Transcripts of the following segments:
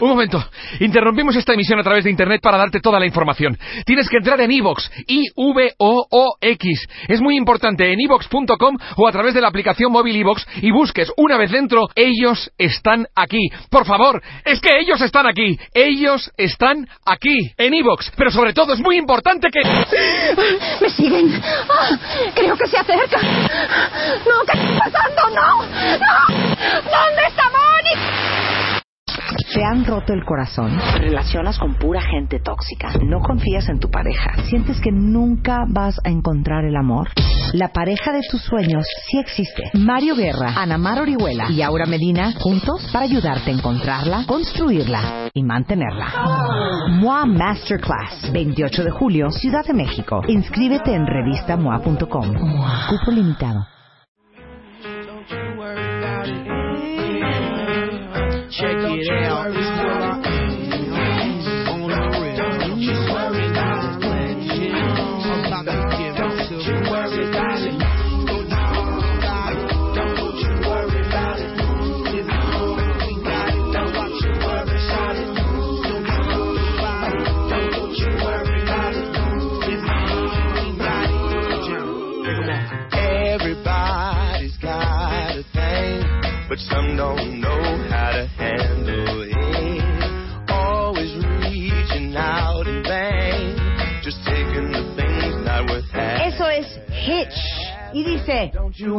Un momento. Interrumpimos esta emisión a través de Internet para darte toda la información. Tienes que entrar en iVox. I-V-O-O-X. Es muy importante en iVox.com o a través de la aplicación móvil iVox y busques una vez dentro, ellos están aquí. Por favor, es que ellos están aquí. Ellos están aquí. En iVox. Pero sobre todo es muy importante que... ¡Me siguen! ¡Ah! creo que se acercan. ¡No! ¿Qué está pasando? ¡No! ¡No! ¿Dónde está Mónica? ¿Te han roto el corazón? ¿Te relacionas con pura gente tóxica? ¿No confías en tu pareja? ¿Sientes que nunca vas a encontrar el amor? La pareja de tus sueños sí existe. Mario Guerra, Ana Mar Orihuela y Aura Medina juntos para ayudarte a encontrarla, construirla y mantenerla. MOA Masterclass, 28 de julio, Ciudad de México. Inscríbete en revistamoa.com. Cupo limitado. Check it out.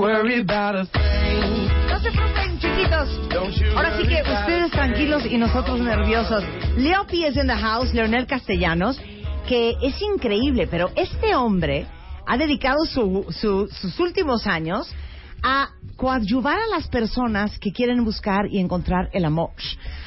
Worry about a thing. no se preocupen, chiquitos. Ahora sí que worry about ustedes tranquilos y nosotros nerviosos. Leo P. es en the house, Leonel Castellanos, que es increíble, pero este hombre ha dedicado su- su- sus últimos años a coadyuvar a las personas que quieren buscar y encontrar el amor,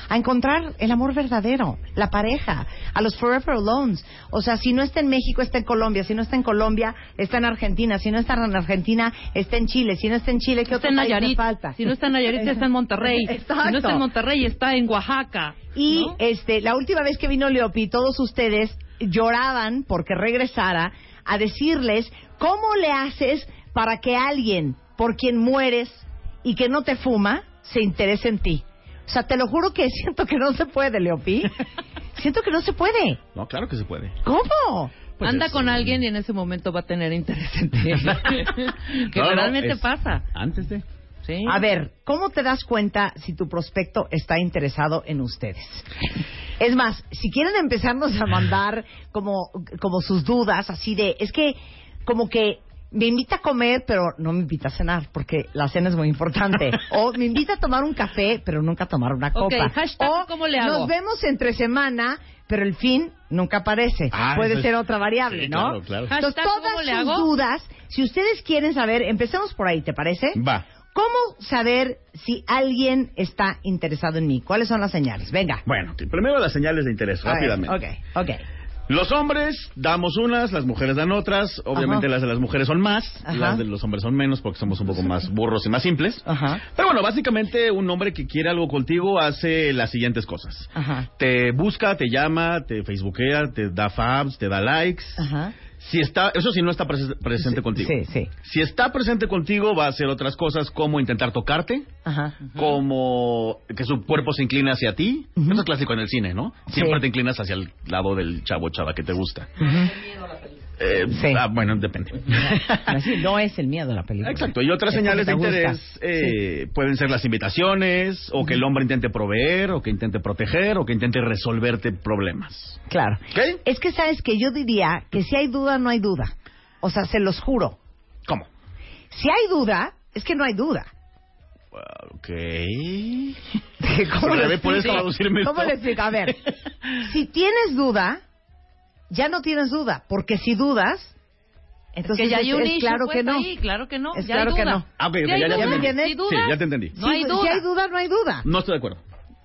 a encontrar el amor verdadero, la pareja, a los Forever Alones. O sea, si no está en México, está en Colombia, si no está en Colombia, está en Argentina, si no está en Argentina, está en Chile, si no está en Chile, ¿qué Está otro en país Nayarit. falta? Si no está en Nayarit, está en Monterrey. Exacto. Si no está en Monterrey, está en Oaxaca. Y ¿no? este, la última vez que vino Leopi, todos ustedes lloraban porque regresara a decirles cómo le haces para que alguien por quien mueres y que no te fuma se interese en ti. O sea, te lo juro que siento que no se puede, Leopi. siento que no se puede. No, claro que se puede. ¿Cómo? Pues Anda es- con alguien y en ese momento va a tener interés en ti. que No, no, realmente es- pasa. Antes de. ¿sí? A ver, ¿cómo te das cuenta si tu prospecto está interesado en ustedes? Es más, si quieren empezarnos a mandar como, como sus dudas, así de, es que como que me invita a comer, pero no me invita a cenar, porque la cena es muy importante. O me invita a tomar un café, pero nunca a tomar una copa. hashtag, o ¿cómo le hago? nos vemos entre semana, pero el fin nunca aparece. Ah, Puede es- ser otra variable, Sí, ¿no? claro, claro. Entonces, Hashtag, todas ¿cómo le sus hago? dudas, si ustedes quieren saber, empecemos por ahí, ¿te parece? Va. ¿Cómo saber si alguien está interesado en mí? ¿Cuáles son las señales? Venga. Bueno, primero las señales de interés, A ver, rápidamente. Ok, ok. Los hombres damos unas, las mujeres dan otras. Obviamente Ajá. las de las mujeres son más, Ajá. las de los hombres son menos porque somos un poco más burros y más simples. Ajá. Pero bueno, básicamente un hombre que quiere algo contigo hace las siguientes cosas. Ajá. Te busca, te llama, te facebookea, te da fabs, te da likes. Ajá. Si está, eso sí no está prese- presente contigo. Sí, sí. Si está presente contigo, va a hacer otras cosas como intentar tocarte, Ajá. como que su cuerpo se incline hacia ti. Ujú. Eso es clásico en el cine, ¿no? Siempre Sí. te inclinas hacia el lado del chavo chava que te gusta. Eh, Sí. ah, bueno, depende. No es el miedo a la película. Exacto, y otras Es señales de interés eh, pueden ser las invitaciones, o que el hombre intente proveer, o que intente proteger, o que intente resolverte problemas. Claro. ¿Ok? Es que sabes que yo diría que si hay duda, no hay duda. O sea, se los juro. ¿Cómo? Si hay duda, es que no hay duda. Ok. ¿Cómo ¿Cómo esto? le explico? A ver, si tienes duda, ya no tienes duda, porque si dudas, entonces que ya hay es, un es claro pues, que no. ahí, claro que no. Es ya hay claro que no. Ah, ya, te entendí. entiendes? ¿Sí duda? Sí, ya te entendí. No si, hay si duda. hay duda, no hay duda. No estoy de acuerdo.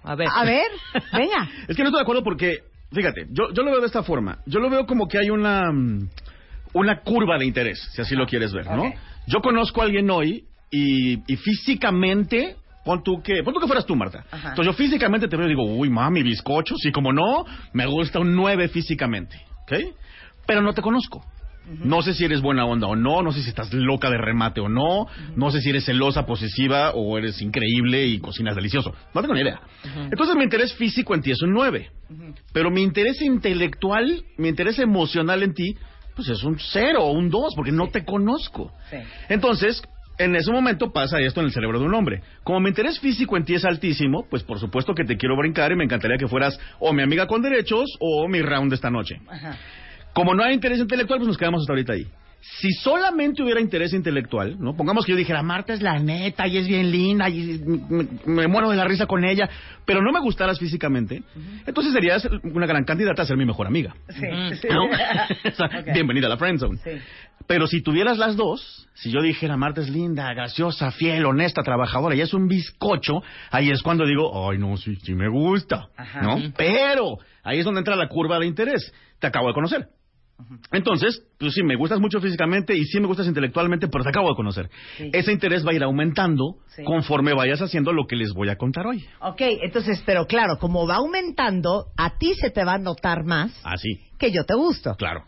A ver. A ver, venga. Es que no estoy de acuerdo porque, fíjate, yo, yo lo veo de esta forma. Yo lo veo como que hay una, mm, una curva de interés, si así lo quieres ver, ¿no? Yo conozco a alguien hoy y, y físicamente... Pon tú, que, pon tú que fueras tú, Marta. Ajá. Entonces yo físicamente te veo y digo, uy, mami, bizcocho. Sí, como no, me gusta un 9 físicamente. ¿Ok? Pero no te conozco. No sé si eres buena onda o no, no sé si estás loca de remate o no, no sé si eres celosa, posesiva o eres increíble y cocinas delicioso. No tengo ni idea. Entonces mi interés físico en ti es un 9. Pero mi interés intelectual, mi interés emocional en ti, pues es un 0 o un 2 porque no te conozco. Sí. Entonces, en ese momento pasa esto en el cerebro de un hombre. Como mi interés físico en ti es altísimo, pues por supuesto que te quiero brincar y me encantaría que fueras o mi amiga con derechos o mi round de esta noche. Ajá. Como no hay interés intelectual, pues nos quedamos hasta ahorita ahí. Si solamente hubiera interés intelectual, ¿no? Pongamos que yo dijera, Marta es la neta y es bien linda y me, me muero de la risa con ella, pero no me gustaras físicamente, entonces serías una gran candidata a ser mi mejor amiga. Sí, sí. Bienvenida a la friendzone. Sí. Pero si tuvieras las dos, si yo dijera Marta es linda, graciosa, fiel, honesta, trabajadora, y es un bizcocho, ahí es cuando digo, ay no, sí, sí me gusta, Ajá. ¿no? Pero ahí es donde entra la curva de interés. Te acabo de conocer. Entonces, pues sí, me gustas mucho físicamente y sí me gustas intelectualmente, pero te acabo de conocer. Sí. Ese interés va a ir aumentando Sí. conforme vayas haciendo lo que les voy a contar hoy. Ok, entonces, pero claro, como va aumentando, a ti se te va a notar más Así, que yo te gusto. claro.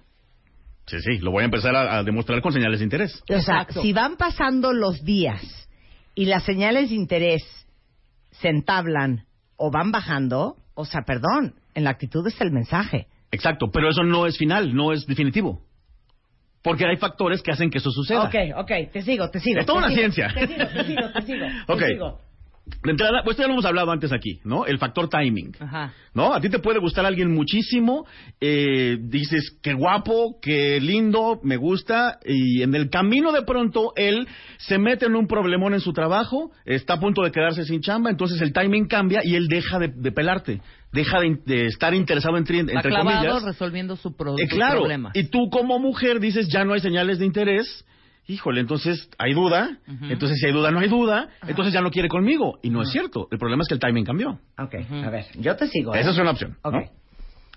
Sí, sí, lo voy a empezar a, a demostrar con señales de interés. O sea, Exacto. si van pasando los días y las señales de interés se entablan o van bajando, o sea, perdón, en la actitud está el mensaje. Exacto, pero eso no es final, no es definitivo. Porque hay factores que hacen que eso suceda. Ok, ok, te sigo, te sigo. Es toda te una sigo, ciencia. Te sigo, te sigo, te sigo. te Ok. sigo. De entrada, pues esto ya lo hemos hablado antes aquí, ¿no? El factor timing. Ajá. ¿No? A ti te puede gustar alguien muchísimo, eh, dices, qué guapo, qué lindo, me gusta, y en el camino de pronto él se mete en un problemón en su trabajo, está a punto de quedarse sin chamba, entonces el timing cambia y él deja de, de pelarte, deja de, de estar interesado en, entre comillas. resolviendo su, pro- Eh, su problema. y tú como mujer dices, ya no hay señales de interés. Híjole, entonces hay duda. Entonces, si hay duda, no hay duda. Entonces ya no quiere conmigo. Y no es cierto. El problema es que el timing cambió. Ok, a ver, yo te sigo. ¿eh? Esa es una opción. ¿no? Ok.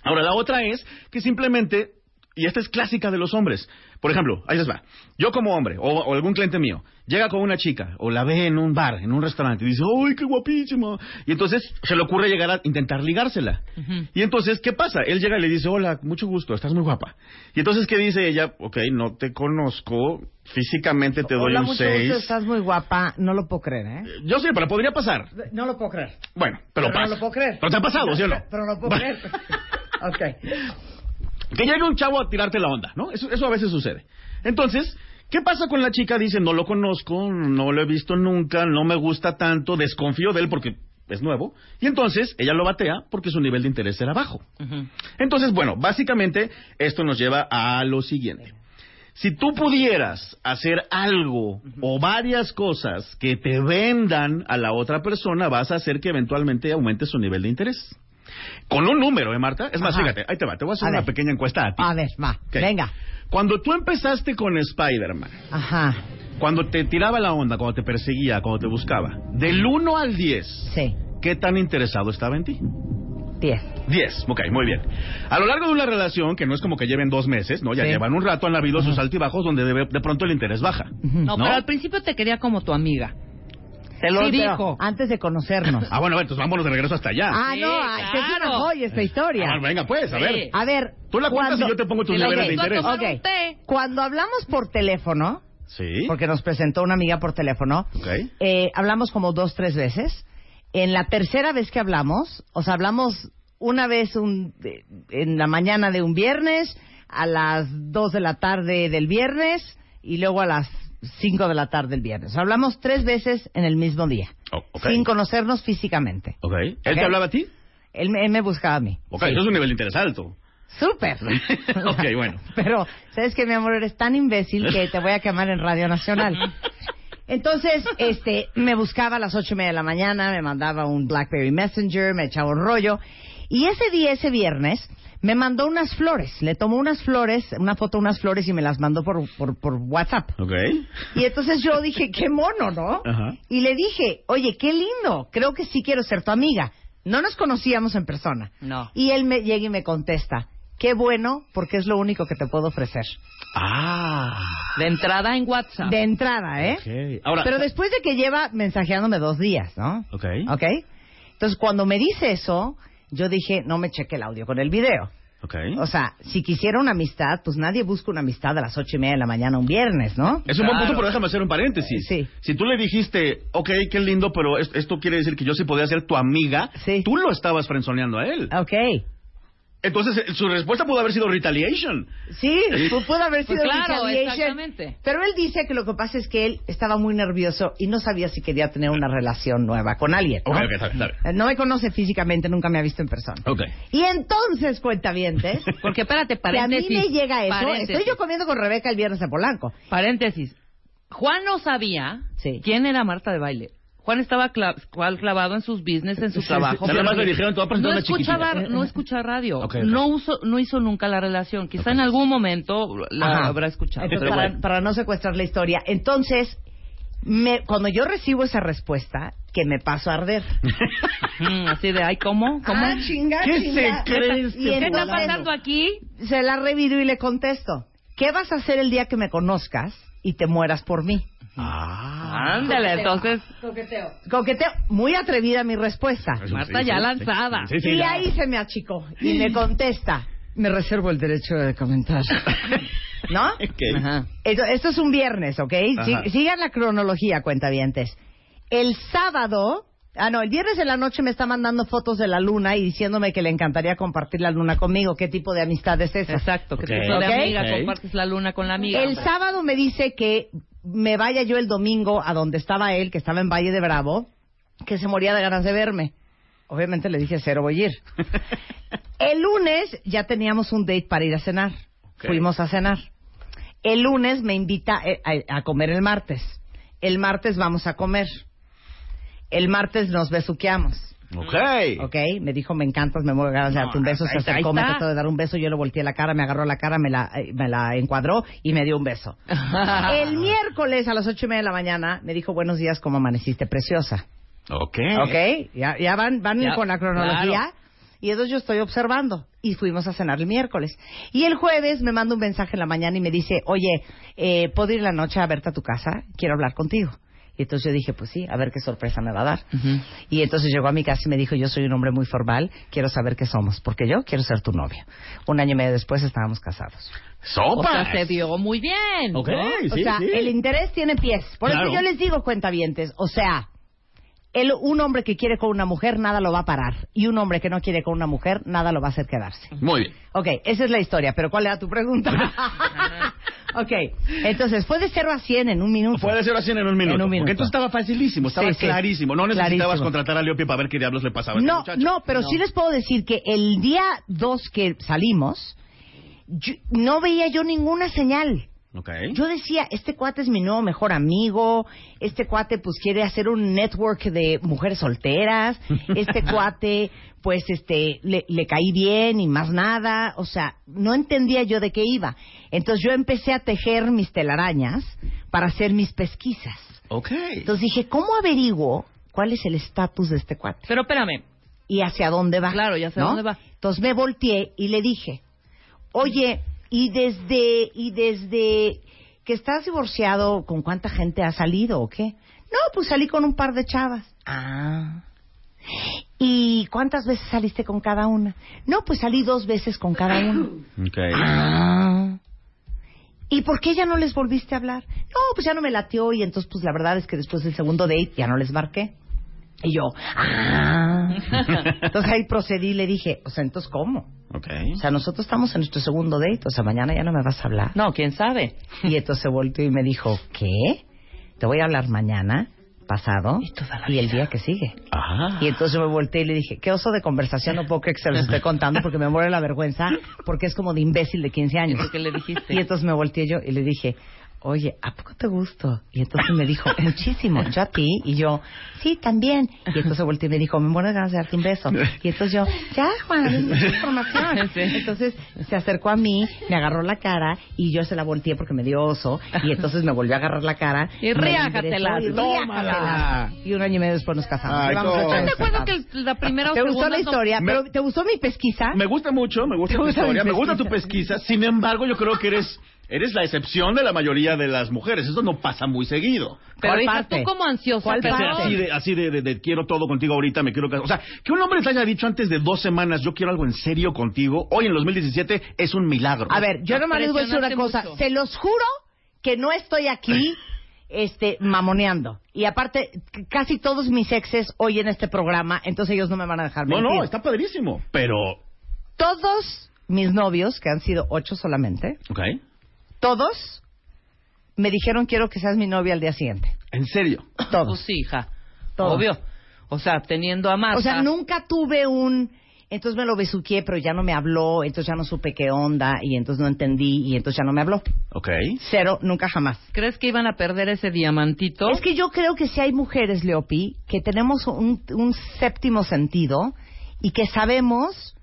Ahora, la otra es que simplemente, y esta es clásica de los hombres. Por ejemplo, ahí les va. Yo como hombre, o, o algún cliente mío, llega con una chica, o la ve en un bar, en un restaurante, y dice, ¡ay, qué guapísima! Y entonces se le ocurre llegar a intentar ligársela. Y entonces, ¿qué pasa? Él llega y le dice, hola, mucho gusto, estás muy guapa. Y entonces, ¿qué dice ella? Ok, no te conozco, físicamente te doy Hola, un mucho gusto, 6. estás muy guapa. No lo puedo creer, ¿eh? Yo sé, pero podría pasar. No lo puedo creer. Bueno, pero, Pero pasa. no lo puedo creer. Pero te ha pasado, ¿sí o no? Pero no lo puedo creer. ok. Que llegue un chavo a tirarte la onda, ¿no? Eso, eso a veces sucede. Entonces, ¿qué pasa con la chica? Dice, no lo conozco, no lo he visto nunca, no me gusta tanto, desconfío de él porque es nuevo. Y entonces ella lo batea porque su nivel de interés era bajo. Entonces, bueno, básicamente esto nos lleva a lo siguiente. Si tú pudieras hacer algo o varias cosas que te vendan a la otra persona, vas a hacer que eventualmente aumente su nivel de interés. Con un número, ¿eh, Marta? Es más, Ajá. fíjate, ahí te va, te voy a hacer A una ver. pequeña encuesta a ti. A ver, va. Venga. Cuando tú empezaste con Spider-Man, Ajá. cuando te tiraba la onda, cuando te perseguía, cuando te buscaba, del 1 al 10, Sí. ¿qué tan interesado estaba en ti? Diez. 10, ok, muy bien. A lo largo de una relación, que no es como que lleven dos meses, ¿no? Ya Sí. llevan un rato, han habido sus altibajos donde de, de pronto el interés baja. No, ¿No? pero al principio te quería como tu amiga. Te lo Sí, dijo. Antes de conocernos. Ah, bueno, entonces vámonos de regreso hasta allá. Ah, Sí, no, esta es una claro. joya esta historia. Ah, venga, pues, a Sí. ver. A ver. Tú la cuentas cuando- y yo te pongo tus niveles de interés. tomar Ok. un té. Cuando hablamos por teléfono, Sí. porque nos presentó una amiga por teléfono, Ok. eh, hablamos como dos, tres veces. En la tercera vez que hablamos, o sea, hablamos una vez un, en la mañana de un viernes, a las dos de la tarde del viernes y luego a las cinco de la tarde del viernes. Hablamos tres veces en el mismo día, Oh, sin conocernos físicamente. Ok. ¿Él te hablaba a ti? Él, me- él me buscaba a mí. Ok, eso es un nivel de interés alto. Súper. Ok, bueno. Pero, ¿sabes qué, mi amor? Eres tan imbécil que te voy a quemar en Radio Nacional. Entonces, este, me buscaba a las ocho y media de la mañana, me mandaba un BlackBerry Messenger, me echaba un rollo. Y ese día, ese viernes, me mandó unas flores. Le tomó unas flores, una foto de unas flores y me las mandó por, por, por WhatsApp. Ok. Y entonces yo dije, qué mono, ¿no? Ajá. Y le dije, oye, qué lindo, creo que sí quiero ser tu amiga. No nos conocíamos en persona. No. Y él me llega y me contesta, qué bueno, porque es lo único que te puedo ofrecer. Ah. De entrada en WhatsApp. De entrada, ¿eh? Ok. Ahora, Pero después de que lleva mensajeándome dos días, ¿no? Ok. ¿Ok? Entonces, cuando me dice eso, yo dije, no me cheque el audio con el video. Ok. O sea, si quisiera una amistad, pues nadie busca una amistad a las ocho y media de la mañana un viernes, ¿no? Es un buen punto, pero déjame hacer un paréntesis. Sí. Si tú le dijiste, ok, qué lindo, pero es- esto quiere decir que yo sí podía ser tu amiga, Sí. tú lo estabas frenzoneando a él. Ok. Entonces, eh, su respuesta pudo haber sido retaliation. Sí, pu- pudo haber Pues sido claro, retaliation. exactamente. Pero él dice que lo que pasa es que él estaba muy nervioso y no sabía si quería tener una relación nueva con alguien. ¿no? Ok, ok, está bien, está bien. Eh, No me conoce físicamente, nunca me ha visto en persona. Ok. Y entonces, cuentavientes, Porque espérate, que a mí paréntesis. me llega eso. paréntesis, Estoy yo comiendo con Rebeca el viernes en Polanco. Paréntesis. Juan no sabía Sí. quién era Marta de baile. Juan estaba cla- cual clavado en sus business, en su Sí, trabajo. sí. Nada más le dijeron, a no escuchaba, no escucha radio. No, uso, no hizo nunca la relación. Quizá en algún momento la Ajá. habrá escuchado. Entonces, para, bueno. para no secuestrar la historia. Entonces, me, cuando yo recibo esa respuesta, que me paso a arder. Mm, así de, ay, ¿cómo? ¿Cómo? Ah, chinga, ¿Qué chinga. se cree este ¿Qué está pasando aquí? Se la revido y le contesto. ¿Qué vas a hacer el día que me conozcas y te mueras por mí? Ah. Ándale, entonces, Coqueteo. Muy atrevida mi respuesta. Marta ya lanzada. Sí, sí, y ya. ahí se me achicó y me contesta. Me reservo el derecho de comentar. ¿No? Ok. Ajá. Esto, esto es un viernes, ¿ok? Sí- sigan la cronología, cuentavientes. El sábado, ah, no, el viernes en la noche me está mandando fotos de la luna y diciéndome que le encantaría compartir la luna conmigo. ¿Qué tipo de amistad es esa? Exacto, que Ok. te hizo de amiga, Ok. compartes la luna con la amiga. El hombre. sábado me dice que me vaya yo el domingo a donde estaba él, que estaba en Valle de Bravo, que se moría de ganas de verme. Obviamente le dije, cero voy a ir. El lunes ya teníamos un date para ir a cenar. Fuimos a cenar. El lunes me invita eh, a, a comer el martes. El martes vamos a comer. El martes nos besuqueamos. Ok. Ok, me dijo, me encantas, me muero de ganas de darte un beso. Se acercó, me trató de dar un beso, yo le volteé la cara, me agarró la cara, me la, eh, me la encuadró y me dio un beso. El miércoles a las ocho y media de la mañana me dijo, buenos días, ¿cómo amaneciste? Preciosa. Ok. Ok, ya, ya van, van Ya, con la cronología. claro. Y entonces yo estoy observando. Y fuimos a cenar el miércoles. Y el jueves me manda un mensaje en la mañana y me dice, oye, eh, ¿puedo ir la noche a verte a tu casa? Quiero hablar contigo. Y entonces yo dije, pues sí, a ver qué sorpresa me va a dar. Y entonces llegó a mi casa y me dijo, yo soy un hombre muy formal, quiero saber qué somos, porque yo quiero ser tu novio. Un año y medio después estábamos casados. O ¡Sopa! sea, se dio muy bien. Ok, ¿no? sí, o sea, sí. el interés tiene pies. Por Claro. eso yo les digo, cuentavientes, o sea, el, un hombre que quiere con una mujer, nada lo va a parar. Y un hombre que no quiere con una mujer, nada lo va a hacer quedarse. Muy bien. Ok, esa es la historia, pero ¿cuál era tu pregunta? ok, entonces, fue de 0 a 100 en un minuto. Puede ser así en un minuto. En un minuto. Porque entonces estaba facilísimo, estaba Sí, sí. clarísimo. No necesitabas Clarísimo. contratar a Leopi para ver qué diablos le pasaba a este No, muchacho. no, pero sí les puedo decir que el día 2 que salimos, yo- no veía yo ninguna señal. Yo decía, este cuate es mi nuevo mejor amigo, este cuate pues quiere hacer un network de mujeres solteras, este cuate pues este le, le caí bien y más nada, o sea, no entendía yo de qué iba. Entonces yo empecé a tejer mis telarañas para hacer mis pesquisas. Ok. Entonces dije, ¿cómo averiguo cuál es el estatus de este cuate? Pero espérame, y hacia dónde va. Claro, ya ¿no? dónde va. Entonces me volteé y le dije, oye, y desde, y desde que estás divorciado, ¿con cuánta gente has salido o qué? No, pues salí con un par de chavas. Ah. ¿Y cuántas veces saliste con cada una? No, pues salí dos veces con cada una. Ok. Ah. ¿Y por qué ya no les volviste a hablar? No, pues ya no me latió y entonces pues la verdad es que después del segundo date ya no les marqué. Y yo, ah. Entonces ahí procedí y le dije, o sea, entonces ¿cómo? Ok. O sea, nosotros estamos en nuestro segundo date, o sea, mañana ya no me vas a hablar. no, quién sabe. Y entonces se volteó y me dijo, ¿qué? Te voy a hablar mañana, pasado, Y y el día que sigue. Ajá. Y entonces me volteé y le dije, qué oso de conversación, no puedo creer que se los esté contando porque me muere la vergüenza, porque es como de imbécil de 15 años. ¿Eso qué le dijiste? Y entonces me volteé yo y le dije, oye, ¿a poco te gusto? Y entonces me dijo, muchísimo, yo a ti. Y yo, sí, también. Y entonces volteé y me dijo, me muero de ganas de darte un beso. Y entonces yo, ya, Juan, es mucha información. Entonces se acercó a mí, me agarró la cara y yo se la volteé porque me dio oso. Y entonces me volvió a agarrar la cara. Y riájatelas. enderezó y un año y medio después nos casamos. Ay, ¿Estás de acuerdo que la primera o ¿Te gustó la historia? Me- ¿Pero ¿Te gustó mi pesquisa? Me gusta mucho, me gusta ¿Te tu gusta historia, me gusta tu pesquisa. Sin embargo, yo creo que eres eres la excepción de la mayoría de las mujeres. Esto no pasa muy seguido. Pero ¿Cuál hija, parte? tú como ansiosa, ¿Cuál sea así de, así de, de- de quiero todo contigo ahorita, me quiero casar. O sea, que un hombre te haya dicho antes de dos semanas, yo quiero algo en serio contigo, hoy en 2017 es un milagro. A ver, yo nomás les voy a decir una cosa. mucho. Se los juro que no estoy aquí este mamoneando. Y aparte, casi todos mis exes hoy en este programa, entonces ellos no me van a dejar No, mentir. no, está padrísimo. Pero, Todos mis novios, que han sido ocho solamente, ok, todos me dijeron quiero que seas mi novia al día siguiente. en serio. Pues Todos. sí, hija. Todos. Obvio. O sea, teniendo a Marta. O sea, nunca tuve un... Entonces me lo besuqué, pero ya no me habló, entonces ya no supe qué onda, y entonces no entendí, y entonces ya no me habló. Ok. Cero, nunca jamás. ¿Crees que iban a perder ese diamantito? Es que yo creo que si hay mujeres, Leopi, que tenemos un, un séptimo sentido y que sabemos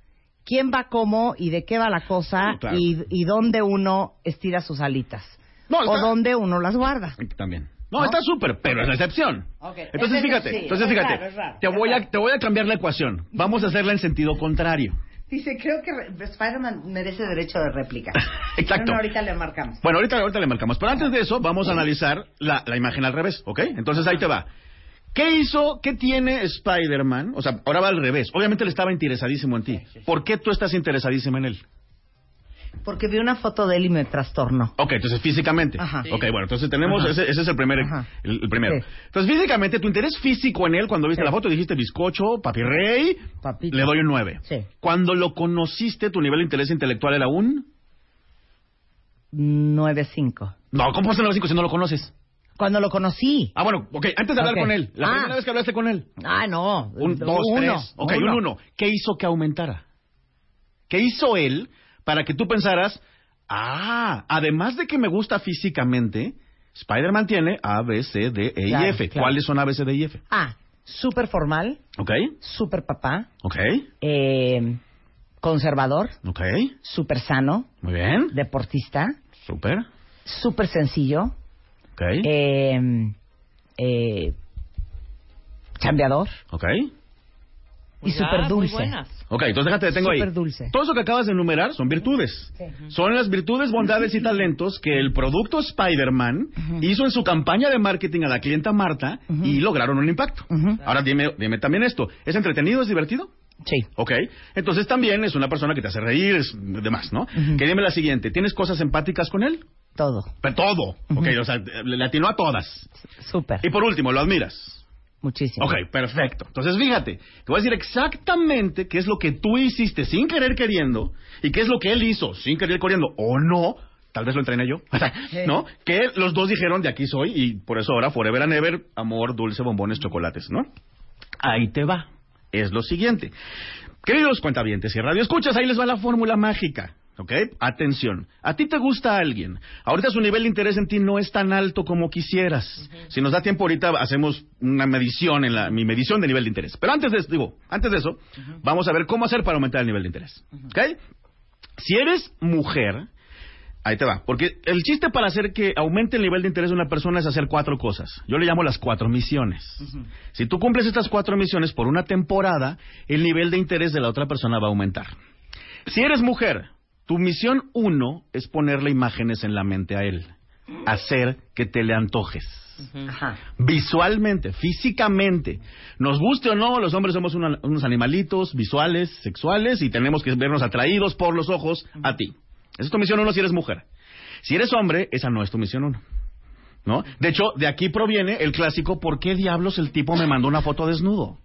quién va cómo y de qué va la cosa claro. y, y dónde uno estira sus alitas. No, o dónde uno las guarda. También. No, ¿No? está súper, pero es la excepción. Entonces fíjate, sí, entonces es fíjate, raro, es raro, te voy a te voy a cambiar la ecuación. Vamos a hacerla en sentido contrario. Dice, creo que Spider-Man merece derecho de réplica. Exacto. Bueno, ahorita le marcamos. Bueno, ahorita, ahorita le marcamos. Pero antes de eso, vamos a analizar la, la imagen al revés, ¿ok? Entonces ahí te va. ¿Qué hizo, qué tiene Spider-Man? O sea, ahora va al revés. Obviamente él estaba interesadísimo en ti. ¿Por qué tú estás interesadísima en él? Porque vi una foto de él y me trastornó. Ok, entonces físicamente. Ajá. Ok, bueno, entonces tenemos, ese, ese es el primer, el, el primero. Sí. Entonces físicamente, tu interés físico en él, cuando viste Sí. la foto, dijiste bizcocho, papi rey, Papito. le doy un 9. Sí. Cuando lo conociste, tu nivel de interés intelectual era un... 9-5. No, ¿cómo se 9.5 si no lo conoces? Cuando lo conocí. Ah, bueno, ok, antes de hablar con él, la Ah. primera vez que hablaste con él. Ah, no. Un, dos, uno. tres. Ok, un uno. ¿Qué hizo que aumentara? ¿Qué hizo él para que tú pensaras, ah, además de que me gusta físicamente, Spider-Man tiene A, B, C, D, E y F. claro. ¿Cuáles son A, B, C, D y F? Ah, súper formal, Ok, súper papá, ok, eh, conservador, ok. súper sano, Muy bien. deportista, Súper. súper sencillo, Ok, eh, eh, chambeador ok. y Pues súper muy dulce. buenas. Ok, entonces déjate, detengo ahí. Súper dulce. Todo eso que acabas de enumerar son virtudes. Son las virtudes, bondades y talentos que el producto Spider-Man hizo en su campaña de marketing a la clienta Marta y lograron un impacto. Ahora dime, dime también esto. ¿Es entretenido? ¿Es divertido? Sí. Ok. Entonces también es una persona que te hace reír, es demás, ¿no? Que dime la siguiente. ¿Tienes cosas empáticas con él? Todo. Pero todo. Ok, o sea, le atinó a todas. Súper. Y por último, ¿lo admiras? Muchísimo. Ok, perfecto. Entonces, fíjate, te voy a decir exactamente qué es lo que tú hiciste sin querer queriendo y qué es lo que él hizo sin querer queriendo o no. Tal vez lo entrené yo, O sea, ¿no? Que los dos dijeron de aquí soy y por eso ahora Forever and Ever, amor, dulce, bombones, chocolates, ¿no? Ahí te va. Es lo siguiente. Queridos cuentavientes y radio escuchas, ahí les va la fórmula mágica. ¿Ok? Atención. A ti te gusta alguien. Ahorita su nivel de interés en ti no es tan alto como quisieras. Si nos da tiempo ahorita hacemos una medición en la mi medición de nivel de interés. Pero antes de eso, digo, antes de eso, vamos a ver cómo hacer para aumentar el nivel de interés. ¿Ok? Si eres mujer, ahí te va. Porque el chiste para hacer que aumente el nivel de interés de una persona es hacer cuatro cosas. Yo le llamo las cuatro misiones. Si tú cumples estas cuatro misiones por una temporada, el nivel de interés de la otra persona va a aumentar. Si eres mujer, tu misión uno es ponerle imágenes en la mente a él. Hacer que te le antojes. Ajá. Visualmente, físicamente. Nos guste o no, los hombres somos una- unos animalitos visuales, sexuales, y tenemos que vernos atraídos por los ojos a ti. Esa es tu misión uno si eres mujer. Si eres hombre, esa no es tu misión uno. ¿No? De hecho, de aquí proviene el clásico ¿por qué diablos el tipo me mandó una foto desnudo?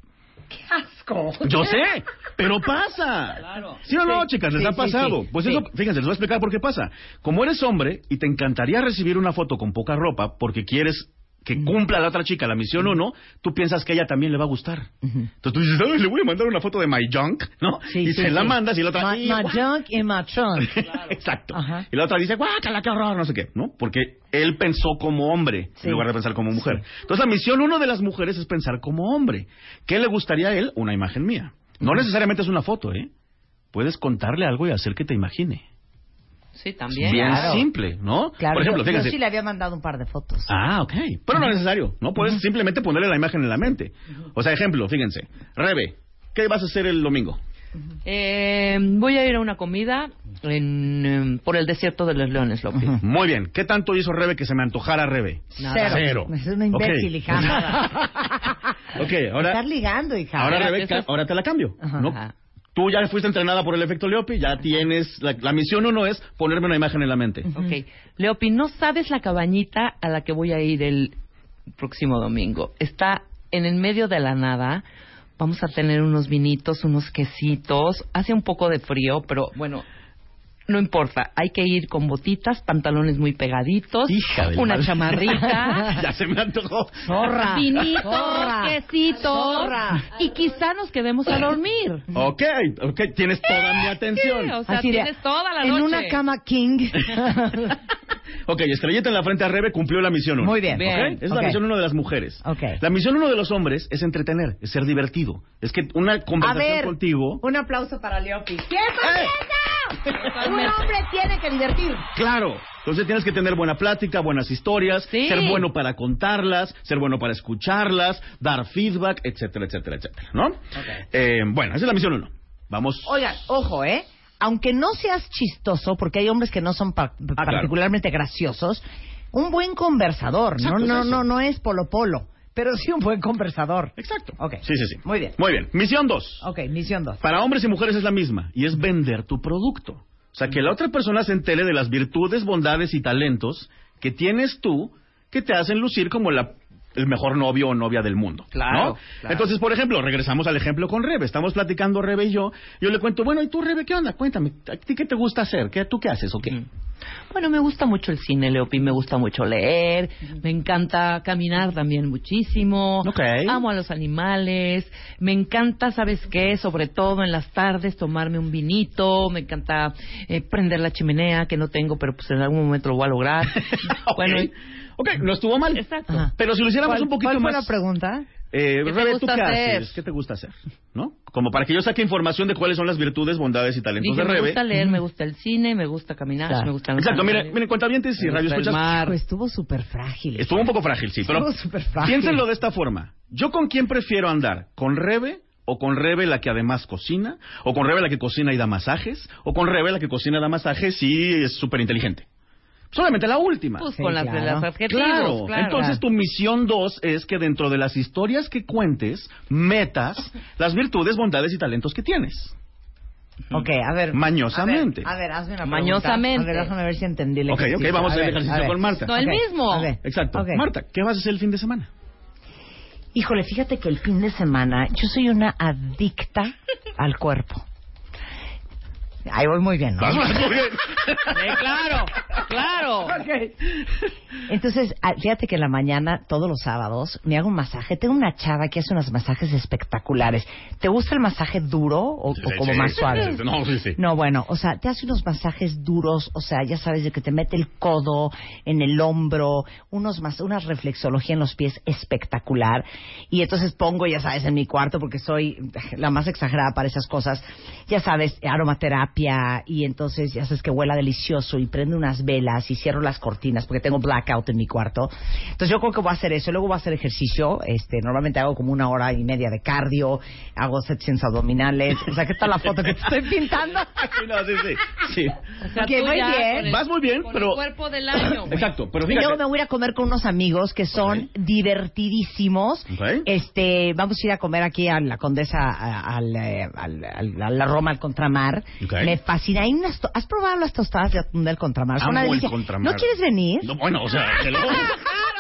¡Qué asco! Yo sé, pero pasa. Claro. ¿Sí o no, Sí, chicas? Les sí, ha sí, pasado. sí, pues sí. eso, fíjense, les voy a explicar por qué pasa. Como eres hombre y te encantaría recibir una foto con poca ropa porque quieres que cumpla la otra chica la misión uno, tú piensas que a ella también le va a gustar. Entonces tú dices, "Ay, le voy a mandar una foto de my junk, ¿no? Sí, y sí, se la mandas y la otra... Ma- "Y, ma guau". junk y ma trunk. Exacto. Ajá. Y la otra dice, guácala, qué horror, no sé qué, ¿no? Porque él pensó como hombre en lugar de pensar como mujer. Entonces la misión uno de las mujeres es pensar como hombre. ¿Qué le gustaría a él? Una imagen mía. No necesariamente es una foto, ¿eh? Puedes contarle algo y hacer que te imagine. Sí, también. Bien Claro. simple, ¿no? Claro, Por ejemplo, yo, yo fíjense. sí le había mandado un par de fotos. Ah, ok. Pero no es necesario, ¿no? Puedes simplemente ponerle la imagen en la mente. O sea, ejemplo, fíjense. Rebe, ¿qué vas a hacer el domingo? Eh, voy a ir a una comida en, em, por el desierto de los leones, Lopi. Muy bien. ¿Qué tanto hizo Rebe que se me antojara Rebe? Nada. Cero. Es una imbécil, hija. nada. Ok, ahora... Estás ligando, hija. Ahora, es- ahora te la cambio. Ajá. ¿no? Tú ya fuiste entrenada por el efecto Leopi, ya tienes... La, la misión uno es ponerme una imagen en la mente. Ok. Leopi, no sabes la cabañita a la que voy a ir el próximo domingo. Está en el medio de la nada. Vamos a tener unos vinitos, unos quesitos. Hace un poco de frío, pero bueno, no importa. Hay que ir con botitas, pantalones muy pegaditos, Hija de una madre. chamarrita. ya se me antojó. Zorra. Vinitos, Zorra. quesitos Zorra. y quizá nos quedemos a dormir. Ok, ok, tienes toda mi atención. Sí, o sea, Así de, tienes toda la en noche. una cama king. Ok, estrellita en la frente a Rebe cumplió la misión uno. Muy bien. Bien. ¿ok? Esa es la misión uno de las mujeres. Ok. La misión uno de los hombres es entretener, es ser divertido. Es que una A conversación ver, contigo... un aplauso para Leopi. ¡Tiempo, ¡Eh! Un hombre tiene que divertir. Claro. Entonces tienes que tener buena plática, buenas historias, Sí. ser bueno para contarlas, ser bueno para escucharlas, dar feedback, etcétera, etcétera, etcétera, ¿no? Eh, bueno, esa es la misión uno. Vamos. Oigan, ojo, ¿eh? Aunque no seas chistoso, porque hay hombres que no son pa- Ah, claro. particularmente graciosos, un buen conversador, Exacto, no, no, no, no es polo polo, pero sí un buen conversador. Exacto. Ok. Sí, sí, sí. Muy bien. Muy bien. Misión dos. Ok, misión dos. Para hombres y mujeres es la misma, y es vender tu producto. O sea, que la otra persona se entere de las virtudes, bondades y talentos que tienes tú que te hacen lucir como la el mejor novio o novia del mundo. Claro, ¿no? claro. Entonces, por ejemplo, regresamos al ejemplo con Rebe. Estamos platicando Rebe y yo. Yo le cuento, bueno, ¿y tú, Rebe, qué onda? Cuéntame, ¿a ti qué te gusta hacer? ¿Qué, ¿Tú qué haces o qué? Mm. Bueno, me gusta mucho el cine, Leopi, me gusta mucho leer, me encanta caminar también muchísimo, amo a los animales, me encanta, ¿sabes qué? Sobre todo en las tardes tomarme un vinito, me encanta eh, prender la chimenea, que no tengo, pero pues en algún momento lo voy a lograr. Ok. Bueno, y- Ok, no estuvo mal. Exacto. Ajá. Pero si lo hiciéramos ¿Cuál, un poquito cuál fue más... la pregunta? Eh, ¿Qué te Rebe, ¿tú gusta qué hacer? haces? ¿Qué te gusta hacer? ¿No? Como para que yo saque información de cuáles son las virtudes, bondades y talentos dije, de me Rebe. gusta leer, me gusta el cine, me gusta caminar, Claro. me gustan los Exacto, miren, miren, cuentavientes y me radio gusta el escuchas. mar. Pues estuvo súper frágil. Estuvo un poco frágil, sí, pero Estuvo súper frágil. piénsenlo de esta forma. ¿Yo con quién prefiero andar? ¿Con Rebe o con Rebe la que además cocina? ¿O con Rebe la que cocina y da masajes? ¿O con Rebe la que cocina y da masajes y es súper inteligente? Solamente la última. Pues Sí, con las de claro. las adjetivos, Claro. claro. entonces tu misión dos es que dentro de las historias que cuentes, metas las virtudes, bondades y talentos que tienes. Ok, a ver. Mañosamente. A ver, a ver, hazme una pregunta. Mañosamente. A ver, déjame ver si entendí el Ok, ejercicio. ok, vamos a hacer el ejercicio ver. con Marta. No, el Ok, mismo. a ver. Exacto. Ok. Marta, ¿qué vas a hacer el fin de semana? Híjole, fíjate que el fin de semana yo soy una adicta al cuerpo. Ahí voy muy bien, ¿no? Vas muy bien. Sí, claro, claro. Entonces, ah, fíjate que en la mañana, todos los sábados, me hago un masaje. Tengo una chava que hace unos masajes espectaculares. ¿Te gusta el masaje duro o, o como Sí, más suave? sí, sí. No, sí, sí. No, bueno, o sea, te hace unos masajes duros, o sea, ya sabes, de que te mete el codo en el hombro, unos más, una reflexología en los pies espectacular. Y entonces pongo, ya sabes, en mi cuarto, porque soy la más exagerada para esas cosas, ya sabes, aromaterapia, y entonces ya sabes que huela delicioso, y prendo unas velas, y cierro las cortinas, porque tengo blackout en mi cuarto. Entonces yo creo que voy a hacer eso, luego voy a hacer ejercicio, este, normalmente hago como una hora y media de cardio, hago secciones abdominales, o sea, ¿qué tal la foto que te estoy pintando? Sí, no, sí, sí. Sí. O sea, muy bien. el- Vas muy bien, con pero- el cuerpo del año. güey. Exacto, pero Y fíjate. luego me voy a ir a comer con unos amigos que son divertidísimos. Ok. Este, vamos a ir a comer aquí a la Condesa, al, eh, al- al- a la Roma, al Contramar. Me fascina. Hay unas to- ¿Has probado las tostadas de atún del Contramar? Son Amo una el delicia. Contramar. ¿No quieres venir? No, bueno, o sea, te lo- Claro.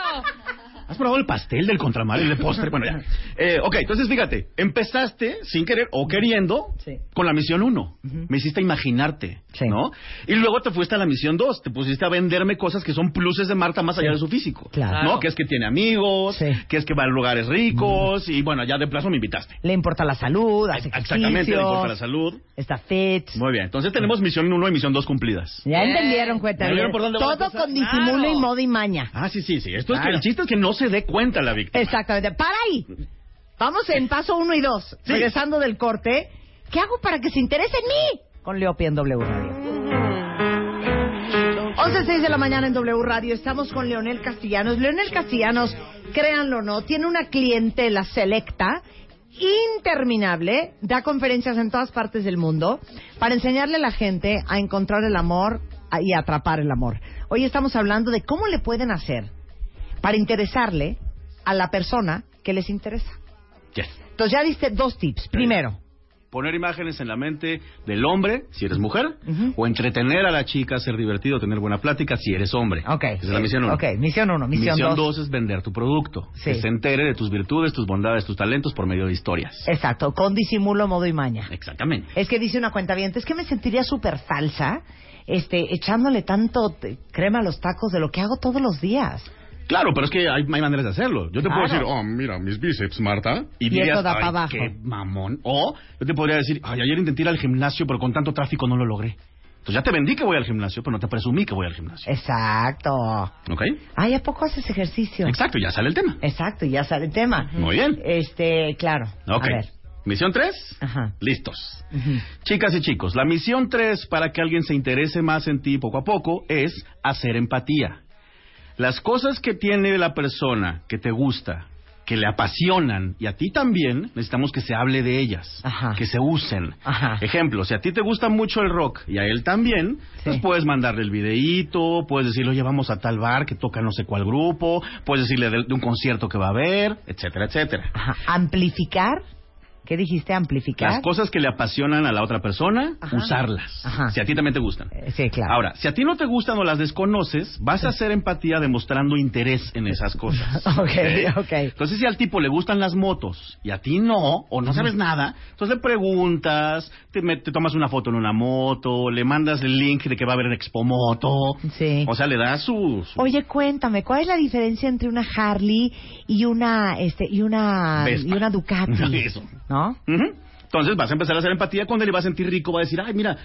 ¿Has probado el pastel del contramar y el postre? Bueno, ya. Eh, ok, entonces fíjate, empezaste sin querer o queriendo Sí. con la misión 1. Me hiciste imaginarte, Sí. ¿no? Y luego te fuiste a la misión 2. Te pusiste a venderme cosas que son pluses de Marta más allá de su físico. Claro. ¿No? Que es que tiene amigos, Sí. que es que va a lugares ricos y bueno, ya de plazo me invitaste. Le importa la salud, hace Exactamente, le importa la salud. está fit. Muy bien, entonces tenemos misión 1 y misión 2 cumplidas. Ya entendieron, cuenta ¿Ya bien. vieron por dónde va la Todo con disimulo Claro. y modo y maña. Ah, sí, sí, sí. Esto es que Claro. el chiste es que no se dé cuenta la víctima. Exactamente. Para ahí. Vamos en paso uno y dos. Sí. Regresando del corte. ¿Qué hago para que se interese en mí? Con Leopi en W Radio. 11.06 de la mañana en W Radio. Estamos con Leonel Castellanos. Leonel Castellanos, créanlo o no, tiene una clientela selecta interminable, da conferencias en todas partes del mundo para enseñarle a la gente a encontrar el amor y atrapar el amor. Hoy estamos hablando de cómo le pueden hacer para interesarle a la persona que les interesa. Yes. Entonces ya diste dos tips. Primero, Poner imágenes en la mente del hombre, si eres mujer, o entretener a la chica, ser divertido, tener buena plática, si eres hombre. ok. Esa es la misión uno. Ok, misión uno. Misión, dos. dos es vender tu producto. Sí. Que se entere de tus virtudes, tus bondades, tus talentos por medio de historias. Exacto, con disimulo, modo y maña. Exactamente. Es que dice una cuenta bien, es que me sentiría súper falsa este, echándole tanto crema a los tacos de lo que hago todos los días. Claro, pero es que hay, hay maneras de hacerlo. Yo te Claro. puedo decir, oh, mira, mis bíceps, Marta. Y, Y dirías, da "Ay, pa' abajo". qué mamón. O yo te podría decir, ay, ayer intenté ir al gimnasio, pero con tanto tráfico no lo logré. Entonces ya te vendí que voy al gimnasio, pero no te presumí que voy al gimnasio. Exacto. ¿Ok? Ay, ¿a poco haces ejercicio? Exacto, ya sale el tema. Exacto, ya sale el tema. Muy bien. Este, claro. Ok. A ver. Misión 3. Ajá. Listos. Chicas y chicos, la misión 3 para que alguien se interese más en ti poco a poco es hacer empatía. Las cosas que tiene la persona que te gusta, que le apasionan y a ti también, necesitamos que se hable de ellas, Ajá. que se usen. Ajá. Ejemplo, si a ti te gusta mucho el rock y a él también, pues puedes mandarle el videíto, puedes decirle, oye, vamos a tal bar que toca no sé cuál grupo, puedes decirle de, de un concierto que va a haber, etcétera, etcétera. Ajá. Amplificar. ¿Qué dijiste? Amplificar. Las cosas que le apasionan a la otra persona, Ajá. usarlas. Ajá. Si a ti también te gustan. Eh, Sí, claro. Ahora, si a ti no te gustan o las desconoces, vas a hacer empatía demostrando interés en esas cosas. Ok, ok. Entonces, si al tipo le gustan las motos y a ti no, o no sabes nada, entonces le preguntas, te, te tomas una foto en una moto, le mandas el link de que va a haber Expo Moto. Sí. O sea, le das su... su- Oye, cuéntame, ¿cuál es la diferencia entre una Harley y una este y una Vespa. y una Ducati? Eso. ¿No? Ujú. Entonces vas a empezar a hacer empatía con él y va a sentir rico, va a decir, ay, mira,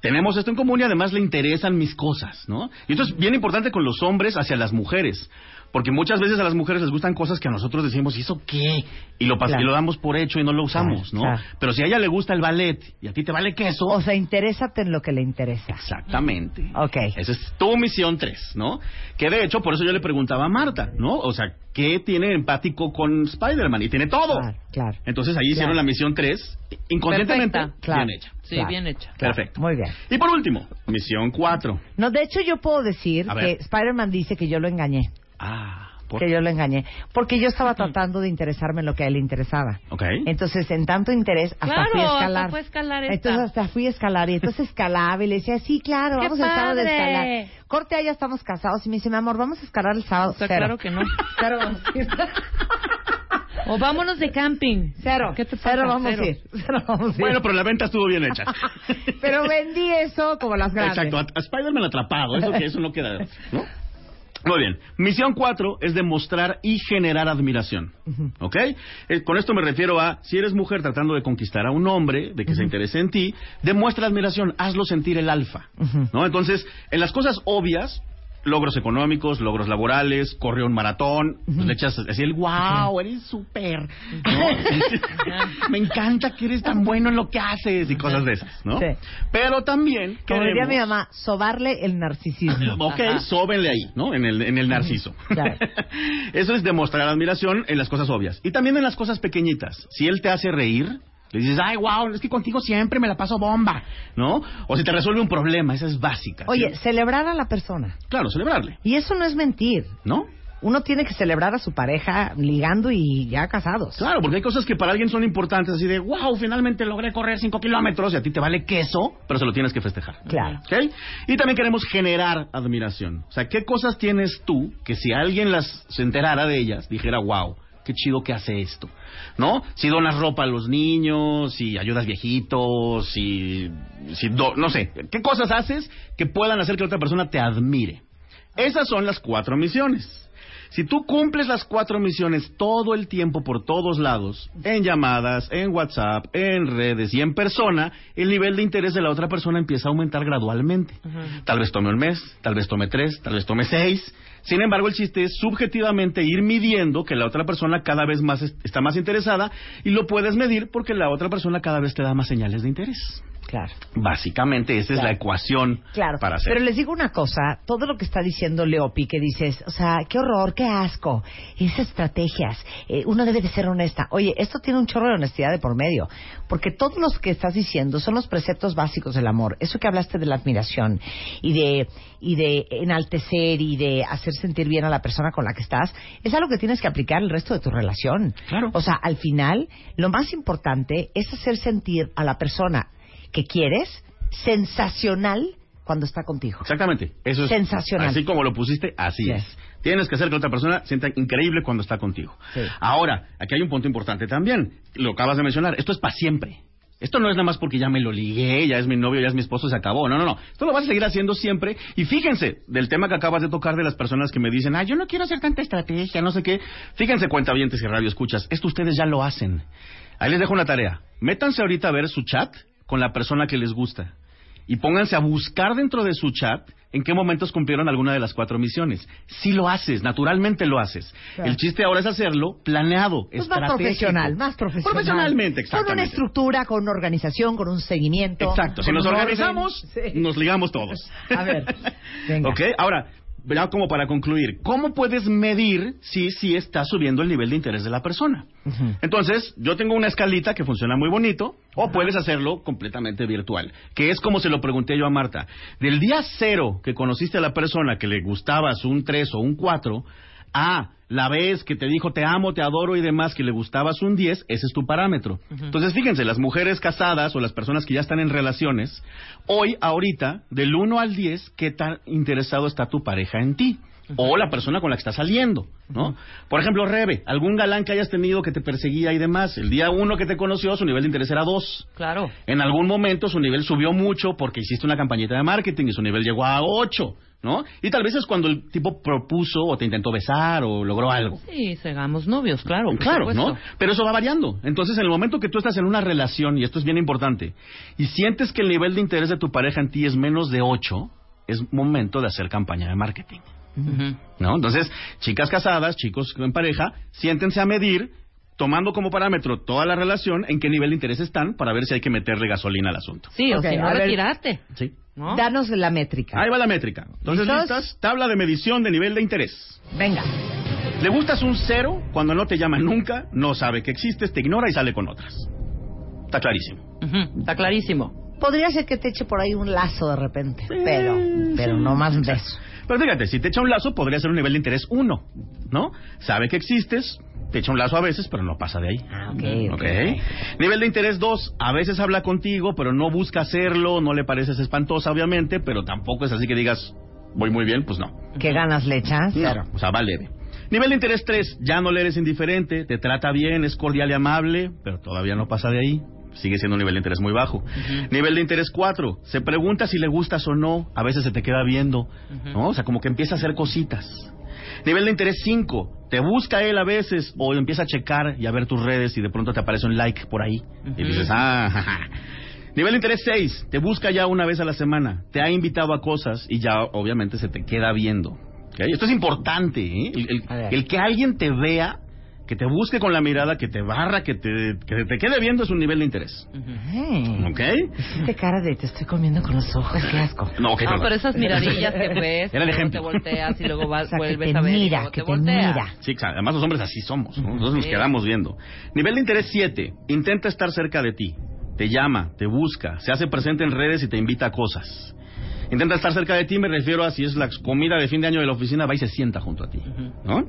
tenemos esto en común y además le interesan mis cosas, ¿no? Y esto es bien importante con los hombres hacia las mujeres, porque muchas veces a las mujeres les gustan cosas que a nosotros decimos, ¿y eso qué? Y lo, Claro. y lo damos por hecho y no lo usamos, Claro, ¿no? claro. Pero si a ella le gusta el ballet y a ti te vale queso... O sea, interésate en lo que le interesa. Exactamente. Ok. Esa es tu misión 3, ¿no? Que de hecho, por eso yo le preguntaba a Marta, ¿no? O sea, ¿qué tiene empático con Spider-Man? Y tiene todo. Claro, claro. Entonces ahí Claro. hicieron la misión 3, inconscientemente, Perfecta. Claro. bien hecha. Sí, Claro. bien hecha. Claro. Perfecto. Muy bien. Y por último, misión 4. No, de hecho yo puedo decir que. Spider-Man dice que yo lo engañé. Ah, por... Que yo lo engañé. Porque yo estaba tratando de interesarme en lo que a él le interesaba. Ok. Entonces, en tanto interés, hasta Claro, fui a hasta escalar. fue a escalar esta. Entonces, hasta fui a escalar. Y entonces escalaba y le decía, sí, claro, ¡Qué vamos el sábado a padre! escalar. Corte, ah, ya estamos casados. Y me dice, mi amor, vamos a escalar el sábado. O sea, Cero. claro que no. Cero vamos a ir. O vámonos de camping. Cero. ¿Qué te pasa? Cero vamos Cero. a ir. Cero vamos a ir. Bueno, pero la venta estuvo bien hecha. Pero vendí eso como las grandes. Exacto, a, a Spider-Man atrapado, eso que eso no queda, ¿no? Muy bien. Misión 4 es demostrar y generar admiración. ¿Ok? Eh, con esto me refiero a, si eres mujer tratando de conquistar a un hombre, de que se interese en ti, demuestra admiración, hazlo sentir el alfa. ¿No? Entonces, en las cosas obvias, logros económicos, logros laborales, corrió un maratón, pues le echas así el wow, eres súper. ¿no? me encanta que eres tan bueno en lo que haces y cosas de esas, ¿no? Sí. Pero también Como diría queremos- mi mamá, sobarle el narcisismo. Ok, Ajá. sóbenle ahí, ¿no? En el, en el narciso. Claro. Eso es demostrar admiración en las cosas obvias. Y también en las cosas pequeñitas. Si él te hace reír, le dices, ay, wow, es que contigo siempre me la paso bomba, ¿no? O si te resuelve un problema, esa es básica. ¿sí? Oye, celebrar a la persona. Claro, celebrarle, Y eso no es mentir. ¿no? uno tiene que celebrar a su pareja ligando y ya casados. Claro, porque hay cosas que para alguien son importantes, así de, wow, finalmente logré correr 5 kilómetros y a ti te vale queso, pero se lo tienes que festejar. Claro. ¿Ok? Y también queremos generar admiración. O sea, ¿qué cosas tienes tú que si alguien las se enterara de ellas, dijera, wow, qué chido que hace esto? ¿No? Si donas ropa a los niños, si ayudas viejitos, si, si do- no sé, ¿qué cosas haces que puedan hacer que otra persona te admire? Esas son las cuatro misiones. Si tú cumples las cuatro misiones todo el tiempo por todos lados, en llamadas, en WhatsApp, en redes y en persona, el nivel de interés de la otra persona empieza a aumentar gradualmente. Tal vez tome un mes, tal vez tome tres, tal vez tome seis. Sin embargo, el chiste es subjetivamente ir midiendo que la otra persona cada vez más es- está más interesada y lo puedes medir porque la otra persona cada vez te da más señales de interés. Claro. Básicamente, esa es la ecuación Claro, para hacer. pero les digo una cosa, todo lo que está diciendo Leopi, que dices, o sea, qué horror, qué asco, esas estrategias, eh, uno debe de ser honesta. Oye, esto tiene un chorro de honestidad de por medio, porque todos los que estás diciendo son los preceptos básicos del amor. Eso que hablaste de la admiración y de y de enaltecer y de hacer sentir bien a la persona con la que estás, es algo que tienes que aplicar el resto de tu relación. Claro. O sea, al final, lo más importante es hacer sentir a la persona que quieres sensacional cuando está contigo. Exactamente. Eso es Sensacional. Así como lo pusiste, así es. Tienes que hacer que la otra persona sienta increíble cuando está contigo. Sí. Ahora, aquí hay un punto importante también. Lo acabas de mencionar. Esto es para siempre. Esto no es nada más porque ya me lo ligué, ya es mi novio, ya es mi esposo, se acabó. No, no, no. Esto lo vas a seguir haciendo siempre. Y fíjense, del tema que acabas de tocar de las personas que me dicen, ah, yo no quiero hacer tanta estrategia, no sé qué. Fíjense, cuentavientes y radio escuchas, esto ustedes ya lo hacen. Ahí les dejo una tarea. Métanse ahorita a ver su chat con la persona que les gusta. Y pónganse a buscar dentro de su chat en qué momentos cumplieron alguna de las cuatro misiones. Si lo haces, naturalmente lo haces. Claro. El chiste ahora es hacerlo planeado, Pues más profesional, más profesional. Profesionalmente, Con exactamente. una estructura, con una organización, con un seguimiento. Exacto. Si con nos orden. organizamos, Sí. nos ligamos todos. A ver, venga. Ok, ahora, ya como para concluir, ¿cómo puedes medir si, si está subiendo el nivel de interés de la persona? Entonces, yo tengo una escalita que funciona muy bonito, o puedes hacerlo completamente virtual, que es como se lo pregunté yo a Marta. Del día cero que conociste a la persona que le gustabas un 3 o un 4, a la vez que te dijo te amo, te adoro y demás, que le gustabas un 10, ese es tu parámetro. Entonces, fíjense, las mujeres casadas o las personas que ya están en relaciones, hoy, ahorita, del 1 al 10, ¿qué tan interesado está tu pareja en ti? O la persona con la que estás saliendo, ¿no? Por ejemplo, Rebe, algún galán que hayas tenido que te perseguía y demás. El día uno que te conoció, su nivel de interés era 2. Claro. En algún momento su nivel subió mucho porque hiciste una campañita de marketing y su nivel llegó a 8, ¿no? Y tal vez es cuando el tipo propuso o te intentó besar o logró algo. Sí, segamos novios, claro. Claro, supuesto. ¿no? Pero eso va variando. Entonces, en el momento que tú estás en una relación, y esto es bien importante, y sientes que el nivel de interés de tu pareja en ti es menos de 8, es momento de hacer campaña de marketing. ¿No? Entonces, chicas casadas, chicos en pareja, siéntense a medir, tomando como parámetro toda la relación, en qué nivel de interés están, para ver si hay que meterle gasolina al asunto. Sí, o si no, retirarte. ¿Sí? ¿No? Danos la métrica. Ahí va la métrica. Entonces, ¿Listos? listas, tabla de medición de nivel de interés. Venga. Le gustas un cero cuando no te llama nunca, no sabe que existes, te ignora y sale con otras. Está clarísimo. Está clarísimo. Podría ser que te eche por ahí un lazo de repente, pero, pero no más de eso. Pero fíjate, si te echa un lazo, podría ser un nivel de interés uno, ¿no? Sabe que existes, te echa un lazo a veces, pero no pasa de ahí. Ah, ok, ok. Ok. Nivel de interés 2, a veces habla contigo, pero no busca hacerlo, no le pareces espantosa, obviamente, pero tampoco es así que digas, voy muy bien, pues no. ¿Qué ganas le echas? No, o sea, va leve. Nivel de interés 3, ya no le eres indiferente, te trata bien, es cordial y amable, pero todavía no pasa de ahí. Sigue siendo un nivel de interés muy bajo. Nivel de interés 4, se pregunta si le gustas o no, a veces se te queda viendo, ¿no? O sea, como que empieza a hacer cositas. Nivel de interés 5, te busca él a veces o empieza a checar y a ver tus redes y de pronto te aparece un like por ahí. Y dices, ah, jaja. Nivel de interés 6, te busca ya una vez a la semana, te ha invitado a cosas y ya obviamente se te queda viendo. Esto es importante, ¿eh? el que alguien te vea, que te busque con la mirada, que te barra, que te, que te quede viendo es un nivel de interés. ¿Ok? hiciste cara de te estoy comiendo con los ojos, qué asco. No, ok, No, perdón. pero esas miradillas que ves, Era el ejemplo. te volteas y luego vas, O sea, que vuelves te a ver mira, que te volteas. mira. Sí, claro, además los hombres así somos, ¿no? Nosotros nos quedamos viendo. Nivel de interés 7, intenta estar cerca de ti, te llama, te busca, se hace presente en redes y te invita a cosas. Intenta estar cerca de ti, me refiero a si es la comida de fin de año de la oficina, va y se sienta junto a ti, ¿no?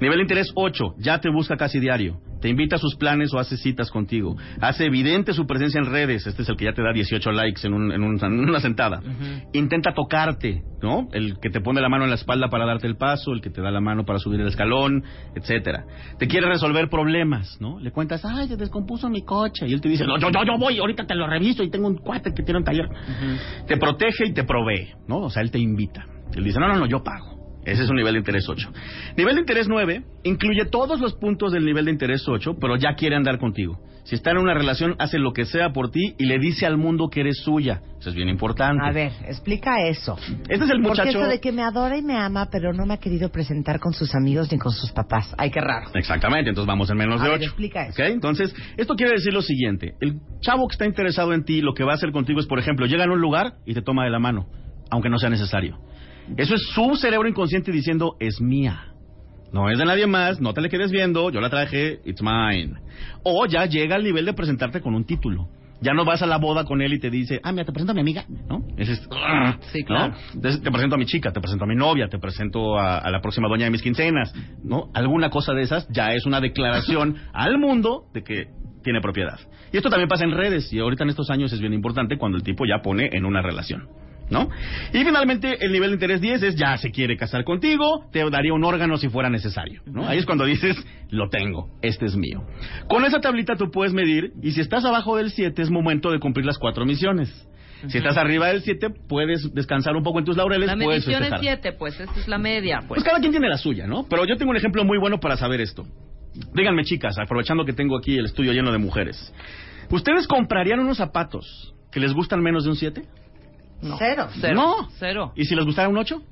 Nivel de interés 8, ya te busca casi diario. Te invita a sus planes o hace citas contigo. Hace evidente su presencia en redes. Este es el que ya te da 18 likes en, un- en un- en una sentada. Intenta tocarte, ¿no? El que te pone la mano en la espalda para darte el paso, el que te da la mano para subir el escalón, etcétera. Te quiere resolver problemas, ¿no? Le cuentas, ay, se descompuso mi coche. Y él te dice, no, yo, yo, yo voy, ahorita te lo reviso y tengo un cuate que tiene un taller. Te protege y te provee, ¿no? O sea, él te invita. Él dice, no, no, no, yo pago. Ese es un nivel de interés 8. Nivel de interés 9 incluye todos los puntos del nivel de interés 8, pero ya quiere andar contigo. Si está en una relación, hace lo que sea por ti y le dice al mundo que eres suya. Eso es bien importante. A ver, explica eso. Este es el Porque muchacho... eso de que me adora y me ama, pero no me ha querido presentar con sus amigos ni con sus papás. Ay, qué raro. Exactamente, entonces vamos en menos A de ver, 8. explica eso. ¿Ok? Entonces, esto quiere decir lo siguiente. El chavo que está interesado en ti, lo que va a hacer contigo es, por ejemplo, llega a un lugar y te toma de la mano, aunque no sea necesario. Eso es su cerebro inconsciente diciendo, es mía. No es de nadie más, no te le quedes viendo, yo la traje, it's mine. O ya llega al nivel de presentarte con un título. Ya no vas a la boda con él y te dice, ah, mira, te presento a mi amiga, ¿no? Ese es, Sí, ¿no? claro. Entonces, te presento a mi chica, te presento a mi novia, te presento a, a la próxima doña de mis quincenas, ¿no? Alguna cosa de esas ya es una declaración al mundo de que tiene propiedad. Y esto también pasa en redes, y ahorita en estos años es bien importante cuando el tipo ya pone en una relación. ¿No? Y finalmente, el nivel de interés 10 es ya se quiere casar contigo, te daría un órgano si fuera necesario. ¿no? Ahí es cuando dices, lo tengo, este es mío. Con esa tablita tú puedes medir, y si estás abajo del 7 es momento de cumplir las cuatro misiones. Si estás arriba del 7, puedes descansar un poco en tus laureles, La medición es festejar. 7, pues esta es la media. Pues Pues. cada quien tiene la suya, ¿no? Pero yo tengo un ejemplo muy bueno para saber esto. Díganme, chicas, aprovechando que tengo aquí el estudio lleno de mujeres. ¿Ustedes comprarían unos zapatos que les gustan menos de un 7? Cero. Cero. No. Cero. ¿Y si les gustara un 8?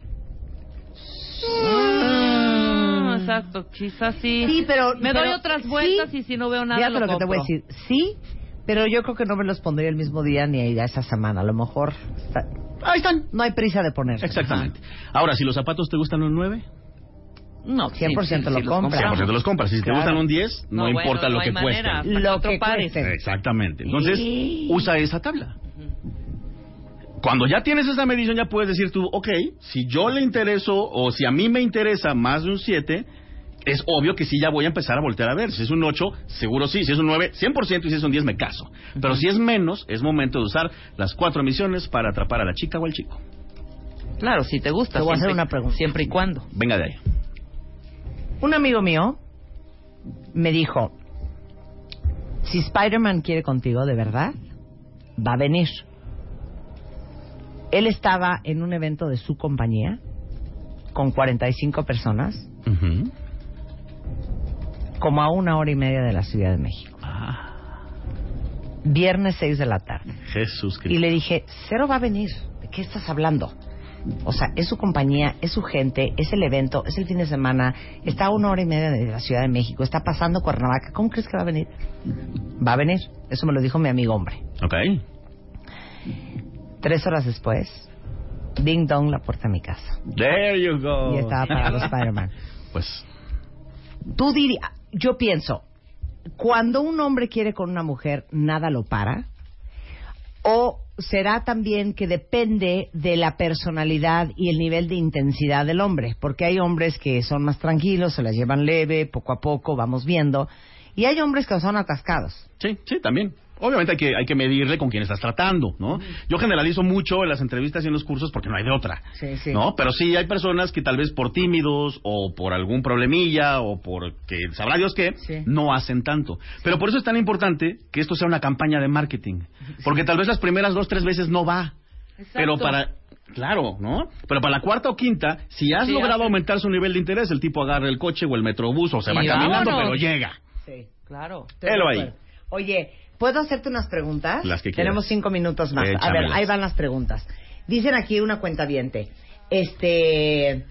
Mm, exacto, quizás sí. Sí, pero... Me pero- doy otras vueltas sí. y si no veo nada Fíjate lo lo, que te voy a decir. Sí, pero yo creo que no me los pondría el mismo día ni a esa semana. A lo mejor... está- Ahí están. No hay prisa de poner. Exactamente. Ahora, si los zapatos te gustan un 9, No, 100% lo los compra. compramos. 100% los compras. Y si te Claro. gustan un 10, no, No, importa bueno, lo no que hay manera. cueste. Lo que pares. Exactamente. Entonces, Sí. usa esa tabla. Cuando ya tienes esa medición, ya puedes decir tú, ok, si yo le intereso o si a mí me interesa más de un 7, es obvio que sí ya voy a empezar a voltear a ver. Si es un 8, seguro sí. Si es un 9, 100%. Y si es un 10, me caso. Pero si es menos, es momento de usar las cuatro misiones para atrapar a la chica o al chico. Claro, si te gusta. Te voy a hacer una pregunta. Siempre y cuando. Venga de ahí. Un amigo mío me dijo, si Spider-Man quiere contigo de verdad, va a venir. Él estaba en un evento de su compañía con 45 personas, Ujú. como a una hora y media de la Ciudad de México. Viernes 6 de la tarde. Jesús Y Cristo. le dije, Cero va a venir. ¿De qué estás hablando? O sea, es su compañía, es su gente, es el evento, es el fin de semana, está a una hora y media de la Ciudad de México, está pasando Cuernavaca. ¿Cómo crees que va a venir? Va a venir. Eso me lo dijo mi amigo hombre. Ok. Tres horas después, ding dong, la puerta de mi casa. There you go. Y estaba parado Spider-Man. Pues, Tú dirías, yo pienso, cuando un hombre quiere con una mujer, nada lo para. ¿O será también que depende de la personalidad y el nivel de intensidad del hombre? Porque hay hombres que son más tranquilos, se las llevan leve, poco a poco, vamos viendo. Y hay hombres que son atascados. Sí, sí, también. Obviamente hay que, hay que medirle con quién estás tratando, ¿no? Yo generalizo mucho en las entrevistas y en los cursos porque no hay de otra. Sí, sí. ¿No? Pero sí hay personas que tal vez por tímidos o por algún problemilla o porque sabrá Dios qué, Sí. no hacen tanto. Pero por eso es tan importante que esto sea una campaña de marketing. Porque tal vez las primeras dos, tres veces no va. Pero para... Claro, ¿no? Pero para la cuarta o quinta, si has logrado aumentar su nivel de interés, el tipo agarra el coche o el metrobús o se va Y caminando, vámonos. pero llega. Sí. Claro. Élo ahí. Oye, ¿puedo hacerte unas preguntas? Las que quieras. Tenemos cinco minutos más. A ver, ahí van las preguntas. Dicen aquí una cuenta viente. Este.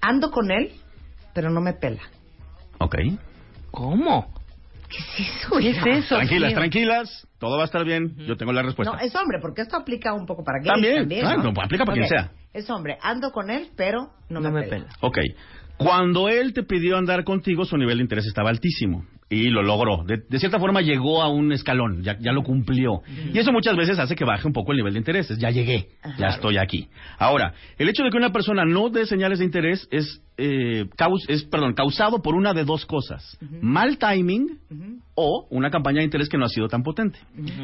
Ando con él, pero no me pela. Ok. ¿Cómo? ¿Qué es eso? ¿Qué hija? es eso? Tranquilas, tío? tranquilas. Todo va a estar bien. Yo tengo la respuesta. No, es hombre, porque esto aplica un poco para gays También, también. claro, ¿no? no, aplica para quien sea. Es hombre, ando con él, pero no, No me, me pela. pela. Ok. Cuando él te pidió andar contigo, su nivel de interés estaba altísimo. Y lo logró. De, de cierta forma llegó a un escalón, ya, ya lo cumplió. Y eso muchas veces hace que baje un poco el nivel de intereses. Ya llegué, ya estoy aquí. Ahora, el hecho de que una persona no dé señales de interés es, eh, caus- es perdón, causado por una de dos cosas. Mal timing o una campaña de interés que no ha sido tan potente.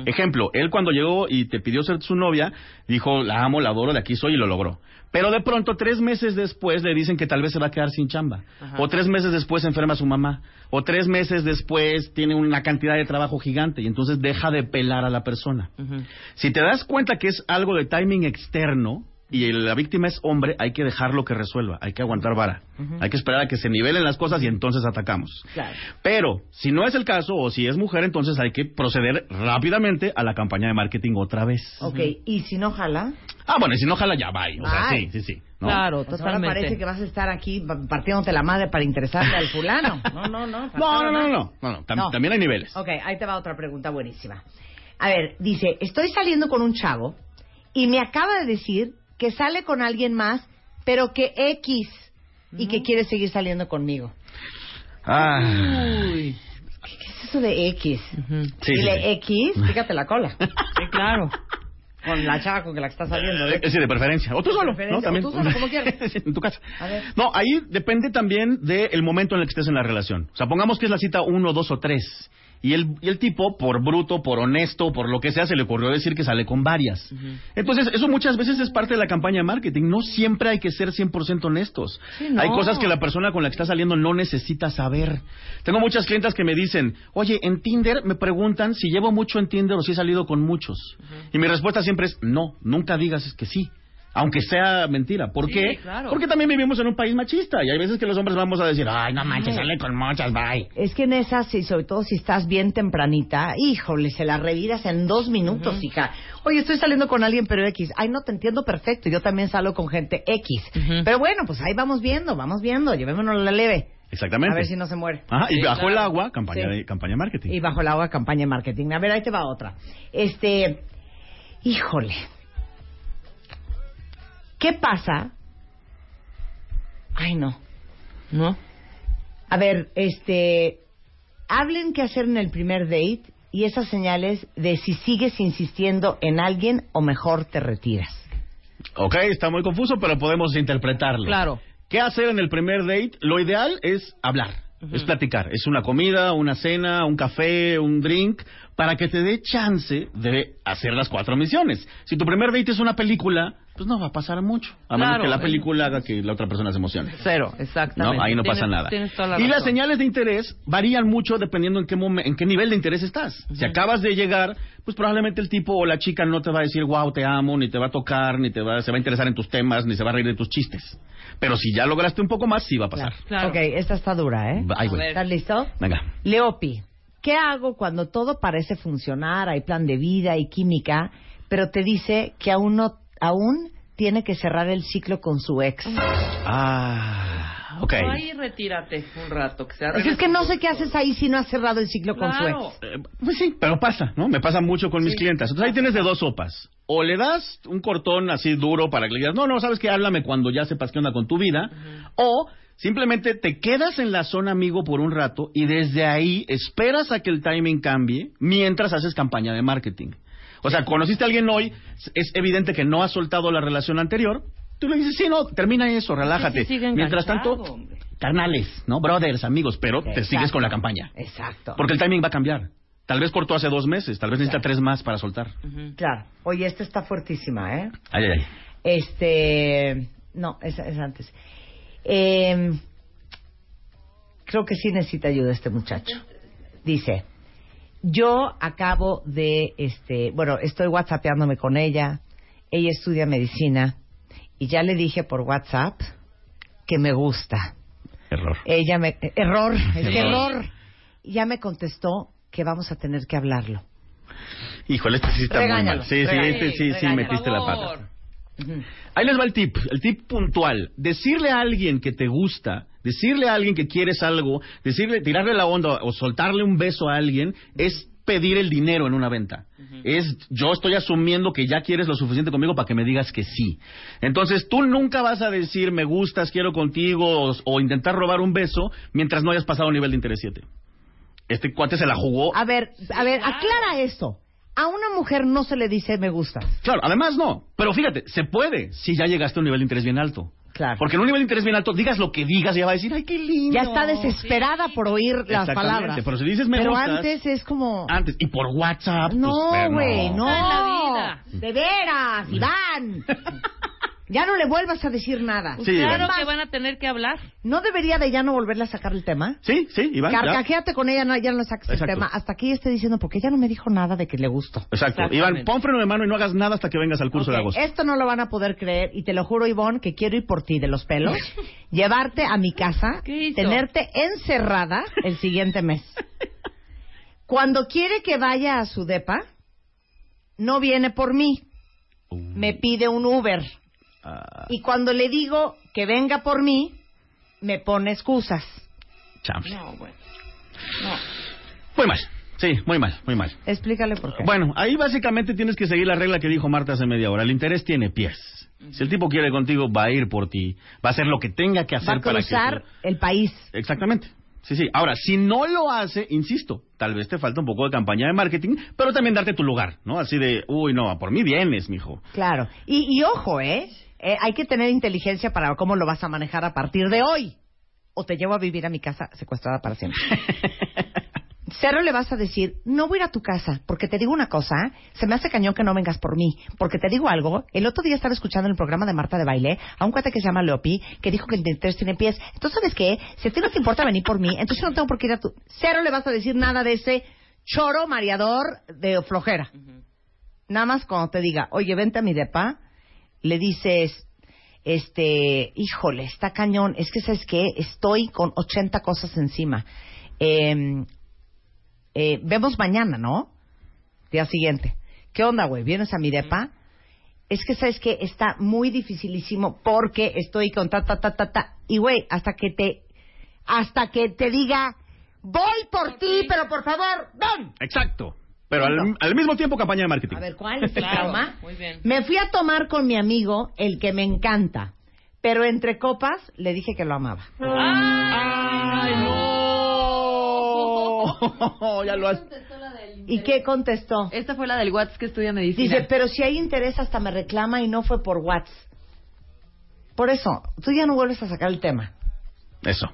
Ejemplo, él cuando llegó y te pidió ser su novia, dijo, la amo, la adoro, de aquí soy y lo logró. Pero de pronto, tres meses después, le dicen que tal vez se va a quedar sin chamba. O tres meses después se enferma su mamá. O tres meses después tiene una cantidad de trabajo gigante y entonces deja de pelar a la persona. Si te das cuenta que es algo de timing externo y el- la víctima es hombre, hay que dejarlo que resuelva, hay que aguantar vara. Hay que esperar a que se nivelen las cosas y entonces atacamos. Claro. Pero si no es el caso o si es mujer, entonces hay que proceder rápidamente a la campaña de marketing otra vez. Ok, y si no jala, Ah, bueno, y si no jala ya va. O sea, Bye. sí, sí, sí. ¿no? Claro, pues ahora parece que vas a estar aquí pa- partiéndote la madre para interesarle al fulano. No, no, no. No, no, no, no, no, no, tam- No. También hay niveles. Ok, ahí te va otra pregunta buenísima. A ver, dice, estoy saliendo con un chavo y me acaba de decir que sale con alguien más, pero que X y que quiere seguir saliendo conmigo. Ah, ¿Qué es eso de X? Ujú. sí, sí, Dile sí. X, fíjate la cola. Sí, claro. Con la chava con que la que está saliendo. ¿eh? Sí, de preferencia. O tú solo, ¿no? También. o tú solo, como quieras. en tu casa. A ver. No, ahí depende también del momento en el que estés en la relación. O sea, pongamos que es la cita uno, dos o tres. Y el, y el tipo, por bruto, por honesto, por lo que sea, se le ocurrió decir que sale con varias. Entonces, eso muchas veces es parte de la campaña de marketing. No siempre hay que ser 100% honestos. Sí, no. Hay cosas que la persona con la que está saliendo no necesita saber. Tengo muchas clientas que me dicen, oye, en Tinder me preguntan si llevo mucho en Tinder o si he salido con muchos. Y mi respuesta siempre es, no, nunca digas que sí. Aunque sea mentira. ¿Por Sí, qué? claro. Porque también vivimos en un país machista y hay veces que los hombres vamos a decir, ay, no manches, sale con muchas, bye. Es que en esas, y sobre todo si estás bien tempranita, híjole, se la reviras en dos minutos, hija. Oye, estoy saliendo con alguien, pero X. Ay, no, te entiendo perfecto. Yo también salgo con gente X. Pero bueno, pues ahí vamos viendo, vamos viendo. Llevémonos la leve. Exactamente. A ver si no se muere. Ajá, y Sí, bajo el agua, campaña, Sí. de, campaña de marketing. Y bajo el agua, campaña de marketing. A ver, ahí te va otra. Este, híjole. ¿Qué pasa? Ay, no. ¿No? A ver, este, hablen qué hacer en el primer date y esas señales de si sigues insistiendo en alguien o mejor te retiras. Ok, está muy confuso, pero podemos interpretarlo. Claro. ¿Qué hacer en el primer date? Lo ideal es hablar, es platicar. Es una comida, una cena, un café, un drink, para que te dé chance de hacer las cuatro misiones. Si tu primer date es una película, pues no va a pasar mucho. A menos Claro, que la eh. película haga que la otra persona se emocione. Cero, exactamente. No, ahí no Tienes- pasa nada. Tienes toda la y las señales de interés varían mucho dependiendo en qué momen- en qué nivel de interés estás. Si acabas de llegar, pues probablemente el tipo o la chica no te va a decir, wow, te amo, ni te va a tocar, ni te va, se va a interesar en tus temas, ni se va a reír de tus chistes. Pero si ya lograste un poco más, sí va a pasar. Claro. Ok, esta está dura, ¿eh? Ay, güey. A ver. ¿Estás listo? Venga. Leopi, ¿qué hago cuando todo parece funcionar, hay plan de vida, hay química, pero te dice que aún no, aún tiene que cerrar el ciclo con su ex? Ah, ok. Ahí retírate un rato. Que se Pues es que no sé qué haces ahí si no has cerrado el ciclo con su ex. Eh, Pues sí, pero pasa, ¿no? Me pasa mucho con mis clientes. Entonces ahí tienes de dos sopas. O le das un cortón así duro para que le digas, no, no, sabes que háblame cuando ya sepas qué onda con tu vida. O simplemente te quedas en la zona amigo por un rato y desde ahí esperas a que el timing cambie mientras haces campaña de marketing. O sea, conociste a alguien hoy, es evidente que no has soltado la relación anterior. Tú le dices, sí, no, termina eso, relájate. sí sigue Mientras tanto, hombre. carnales, ¿no? Brothers, amigos, pero te sigues con la campaña. Exacto. Porque el timing va a cambiar. Tal vez cortó hace dos meses, tal vez necesita tres más para soltar. Claro. Oye, esta está fuertísima, ¿eh? Ay, ay, ay. Este. No, es, es antes. Eh, creo que sí necesita ayuda este muchacho. Dice: Yo acabo de. este Bueno, estoy whatsappeándome con ella. Ella estudia medicina. Y ya le dije por WhatsApp que me gusta. Error. Ella me. eh, Error, es que Error. error. Y ya me contestó que vamos a tener que hablarlo. Híjole, este sí está muy mal. Sí, sí, regáñalo. este sí, sí, Regáñalo. metiste la Por Ahí les va el tip, el tip puntual. Decirle a alguien que te gusta, decirle a alguien que quieres algo, decirle, tirarle la onda o soltarle un beso a alguien es pedir el dinero en una venta. Es yo estoy asumiendo que ya quieres lo suficiente conmigo para que me digas que sí. Entonces tú nunca vas a decir me gustas, quiero contigo o, o intentar robar un beso mientras no hayas pasado nivel de interés 7. Este cuate se la jugó. A ver, a ver, aclara esto. A una mujer no se le dice me gusta. Claro, además no. Pero fíjate, se puede si ya llegaste a un nivel de interés bien alto. Claro. Porque en un nivel de interés bien alto, digas lo que digas, ya va a decir, ay, qué lindo. Ya está desesperada por oír las palabras. pero si dices me Pero gustas- antes es como... Antes, y por WhatsApp. pues, No, güey, no. Está en la vida. De veras, Iván. ya no le vuelvas a decir nada. Sí, claro Iván. que van a tener que hablar. ¿No debería de ya no volverle a sacar el tema? Sí, sí, Iván. ya. Carcajeate con ella, no, ya no le saques Exacto. el tema. Hasta aquí esté diciendo, porque ella no me dijo nada de que le gustó. Exacto. Iván, pon freno de mano y no hagas nada hasta que vengas al curso de agosto. Esto no lo van a poder creer y te lo juro, Ivonne, que quiero ir por ti de los pelos, llevarte a mi casa, tenerte encerrada el siguiente mes. Cuando quiere que vaya a su depa, no viene por mí, me pide un Uber. Ah, Y cuando le digo que venga por mí, me pone excusas. No, bueno. Muy mal. Sí, muy mal, muy mal. Explícale por qué. Bueno, ahí básicamente tienes que seguir la regla que dijo Marta hace media hora. El interés tiene pies. Si el tipo quiere contigo, va a ir por ti. Va a hacer lo que tenga que hacer Va a para que... cruzar el país. Exactamente. Sí, sí. Ahora, si no lo hace, insisto, tal vez te falta un poco de campaña de marketing, pero también darte tu lugar, ¿no? Así de, uy, no, por mí vienes, mijo. Claro. Y, y ojo, ¿eh? Eh, Hay que tener inteligencia para cómo lo vas a manejar a partir de hoy. O te llevo a vivir a mi casa secuestrada para siempre. Cero le vas a decir, no voy a ir a tu casa, porque te digo una cosa, ¿eh? se me hace cañón que no vengas por mí, porque te digo algo, el otro día estaba escuchando en el programa de Marta de Baile a un cuate que se llama Leopi, que dijo que el interés tiene pies. Entonces, ¿sabes qué? Si a ti no te importa venir por mí, entonces yo no tengo por qué ir a tu... Cero le vas a decir nada de ese choro mareador de flojera. Nada más cuando te diga, oye, vente a mi depa, le dices, este, híjole, está cañón, es que sabes qué, estoy con 80 cosas encima. Eh, eh, vemos mañana, ¿no? Día siguiente. ¿Qué onda, güey? ¿Vienes a mi depa? Es que sabes que está muy dificilísimo porque estoy con ta, ta, ta, ta, ta. Y, güey, hasta que te, hasta que te diga, voy por ti, pero por favor, ven. Exacto. Pero al, mismo tiempo campaña de marketing. A ver, ¿cuál es el Claro, trauma? muy bien. Me fui a tomar con mi amigo, el que me encanta. Pero entre copas le dije que lo amaba. ¡Ay, no! ya lo has... ¿Y qué contestó? Esta fue la del Watts que estudia medicina. Dice, pero si hay interés hasta me reclama y no fue por WhatsApp. Por eso, tú ya no vuelves a sacar el tema. Eso.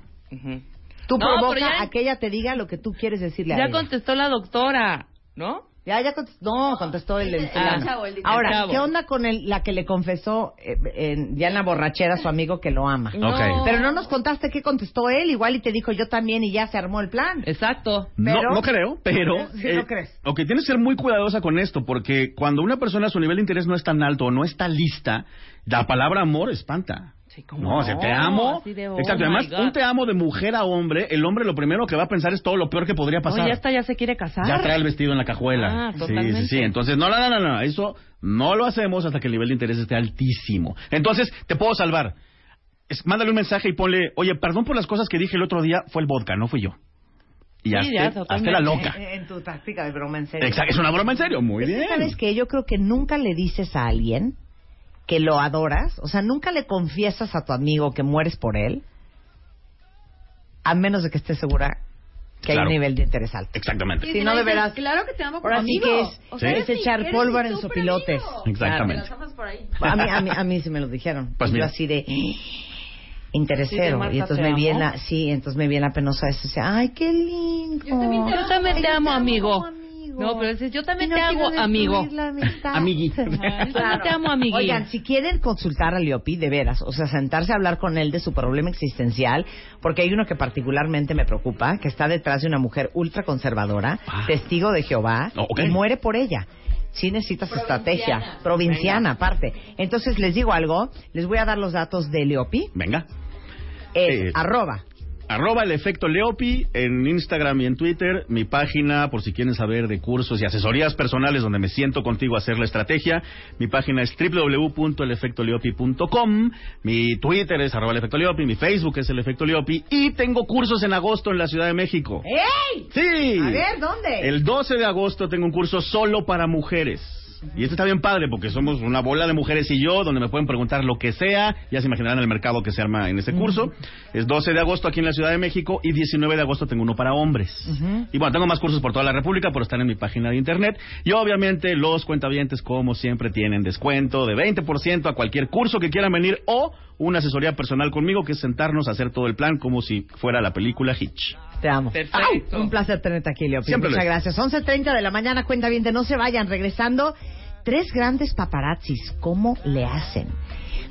Tú No, provoca ya- a que ella te diga lo que tú quieres decirle a Ya ella. contestó la doctora, ¿no? Ya, ya contestó. No, contestó el, el el Ahora, chavo. ¿qué onda con el, la que le confesó eh, en- ya en la borrachera a su amigo que lo ama? No. Ok. Pero no nos contaste qué contestó él, igual y te dijo yo también y ya se armó el plan. Exacto. No, Pero- no creo, pero... eh, Sí, ¿no crees? Ok, tienes que ser muy cuidadosa con esto, porque cuando una persona su nivel de interés no es tan alto o no está lista, la palabra amor espanta. Sí, ¿cómo No, o sea, te amo. Así de, oh Exacto, además, God. un te amo de mujer a hombre, el hombre lo primero que va a pensar es todo lo peor que podría pasar. Ya está, ya se quiere casar. Ya trae el vestido en la cajuela. Ah, sí, totalmente. sí, sí. Entonces, no, no, no, no, no. Eso no lo hacemos hasta que el nivel de interés esté altísimo. Entonces, te puedo salvar. Es- mándale un mensaje y ponle, oye, perdón por las cosas que dije el otro día, fue el vodka, no fui yo. Y Sí, hazte, ya, hazte totalmente. la loca. En tu táctica de broma en serio. Exacto, es una broma en serio. Muy que, bien. ¿Sabes qué? Yo creo que nunca le dices a alguien que lo adoras, o sea, nunca le confiesas a tu amigo que mueres por él, a menos de que estés segura que hay Claro. un nivel de interés alto. Exactamente. Si no, de veras. Claro que te amo como Ahora sí amigo. que es, O sea, es echar eres pólvora en sopilotes. amigo. Exactamente. Por ahí. A mí, a mí, a mí sí me lo dijeron. Pues Y yo así de Sí, interesero. Marta, y entonces ¿te me viene amo? la, sí, entonces me viene la penosa eso. O sea, ay, qué lindo. Yo también te Yo también te Ay, amo, amigo. Amigo. No, pero dices, yo también no te hago amigo. destruir la amistad. Amigui. Ajá, yo también te amo, amigui. Oigan, si quieren consultar a Leopi, de veras, o sea, sentarse a hablar con él de su problema existencial, porque hay uno que particularmente me preocupa, que está detrás de una mujer ultra conservadora, Ah. testigo de Jehová, ok. y muere por ella. Sí necesitas estrategia, provinciana aparte. Entonces les digo algo, les voy a dar los datos de Leopi, Venga. es Eh, arroba Arroba el efecto Leopi en Instagram y en Twitter. Mi página, por si quieren saber de cursos y asesorías personales donde me siento contigo a hacer la estrategia. Mi página es www.elefectoleopi.com. Mi Twitter es arroba el efecto Leopi. Mi Facebook es el efecto Leopi. Y tengo cursos en agosto en la Ciudad de México. ¡Ey! Sí. A ver, ¿dónde? El 12 de agosto tengo un curso solo para mujeres. Y esto está bien padre porque somos una bola de mujeres y yo, donde me pueden preguntar lo que sea. Ya se imaginarán el mercado que se arma en este curso. Es 12 de agosto aquí en la Ciudad de México y 19 de agosto tengo uno para hombres. Y bueno, tengo más cursos por toda la República, pero están en mi página de internet. Y obviamente los cuentavientes, como siempre, tienen descuento de 20% a cualquier curso que quieran venir o una asesoría personal conmigo, que es sentarnos a hacer todo el plan como si fuera la película Hitch. Te amo. Perfecto. Un placer tenerte aquí, Leopi. Siempre lo Muchas gracias. 11.30 de la mañana, cuenta bien, no se vayan. Regresando, tres grandes paparazzis. ¿Cómo le hacen?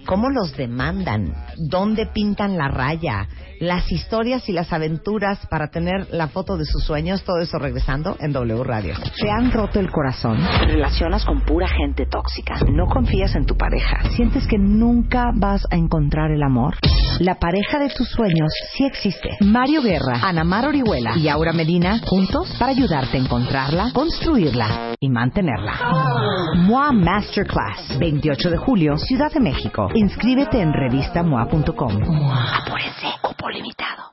¿Cómo los demandan? ¿Dónde pintan la raya? Las historias y las aventuras para tener la foto de sus sueños. Todo eso regresando en W Radio. ¿Te han roto el corazón? ¿Te relacionas con pura gente tóxica? ¿No confías en tu pareja? ¿Sientes que nunca vas a encontrar el amor? La pareja de tus sueños sí existe. Mario Guerra, Ana Mar Orihuela y Aura Medina juntos para ayudarte a encontrarla, construirla y mantenerla. MOA Masterclass, 28 de julio, Ciudad de México. México. Inscríbete en revistamoa.com. Apúrense, cupo limitado.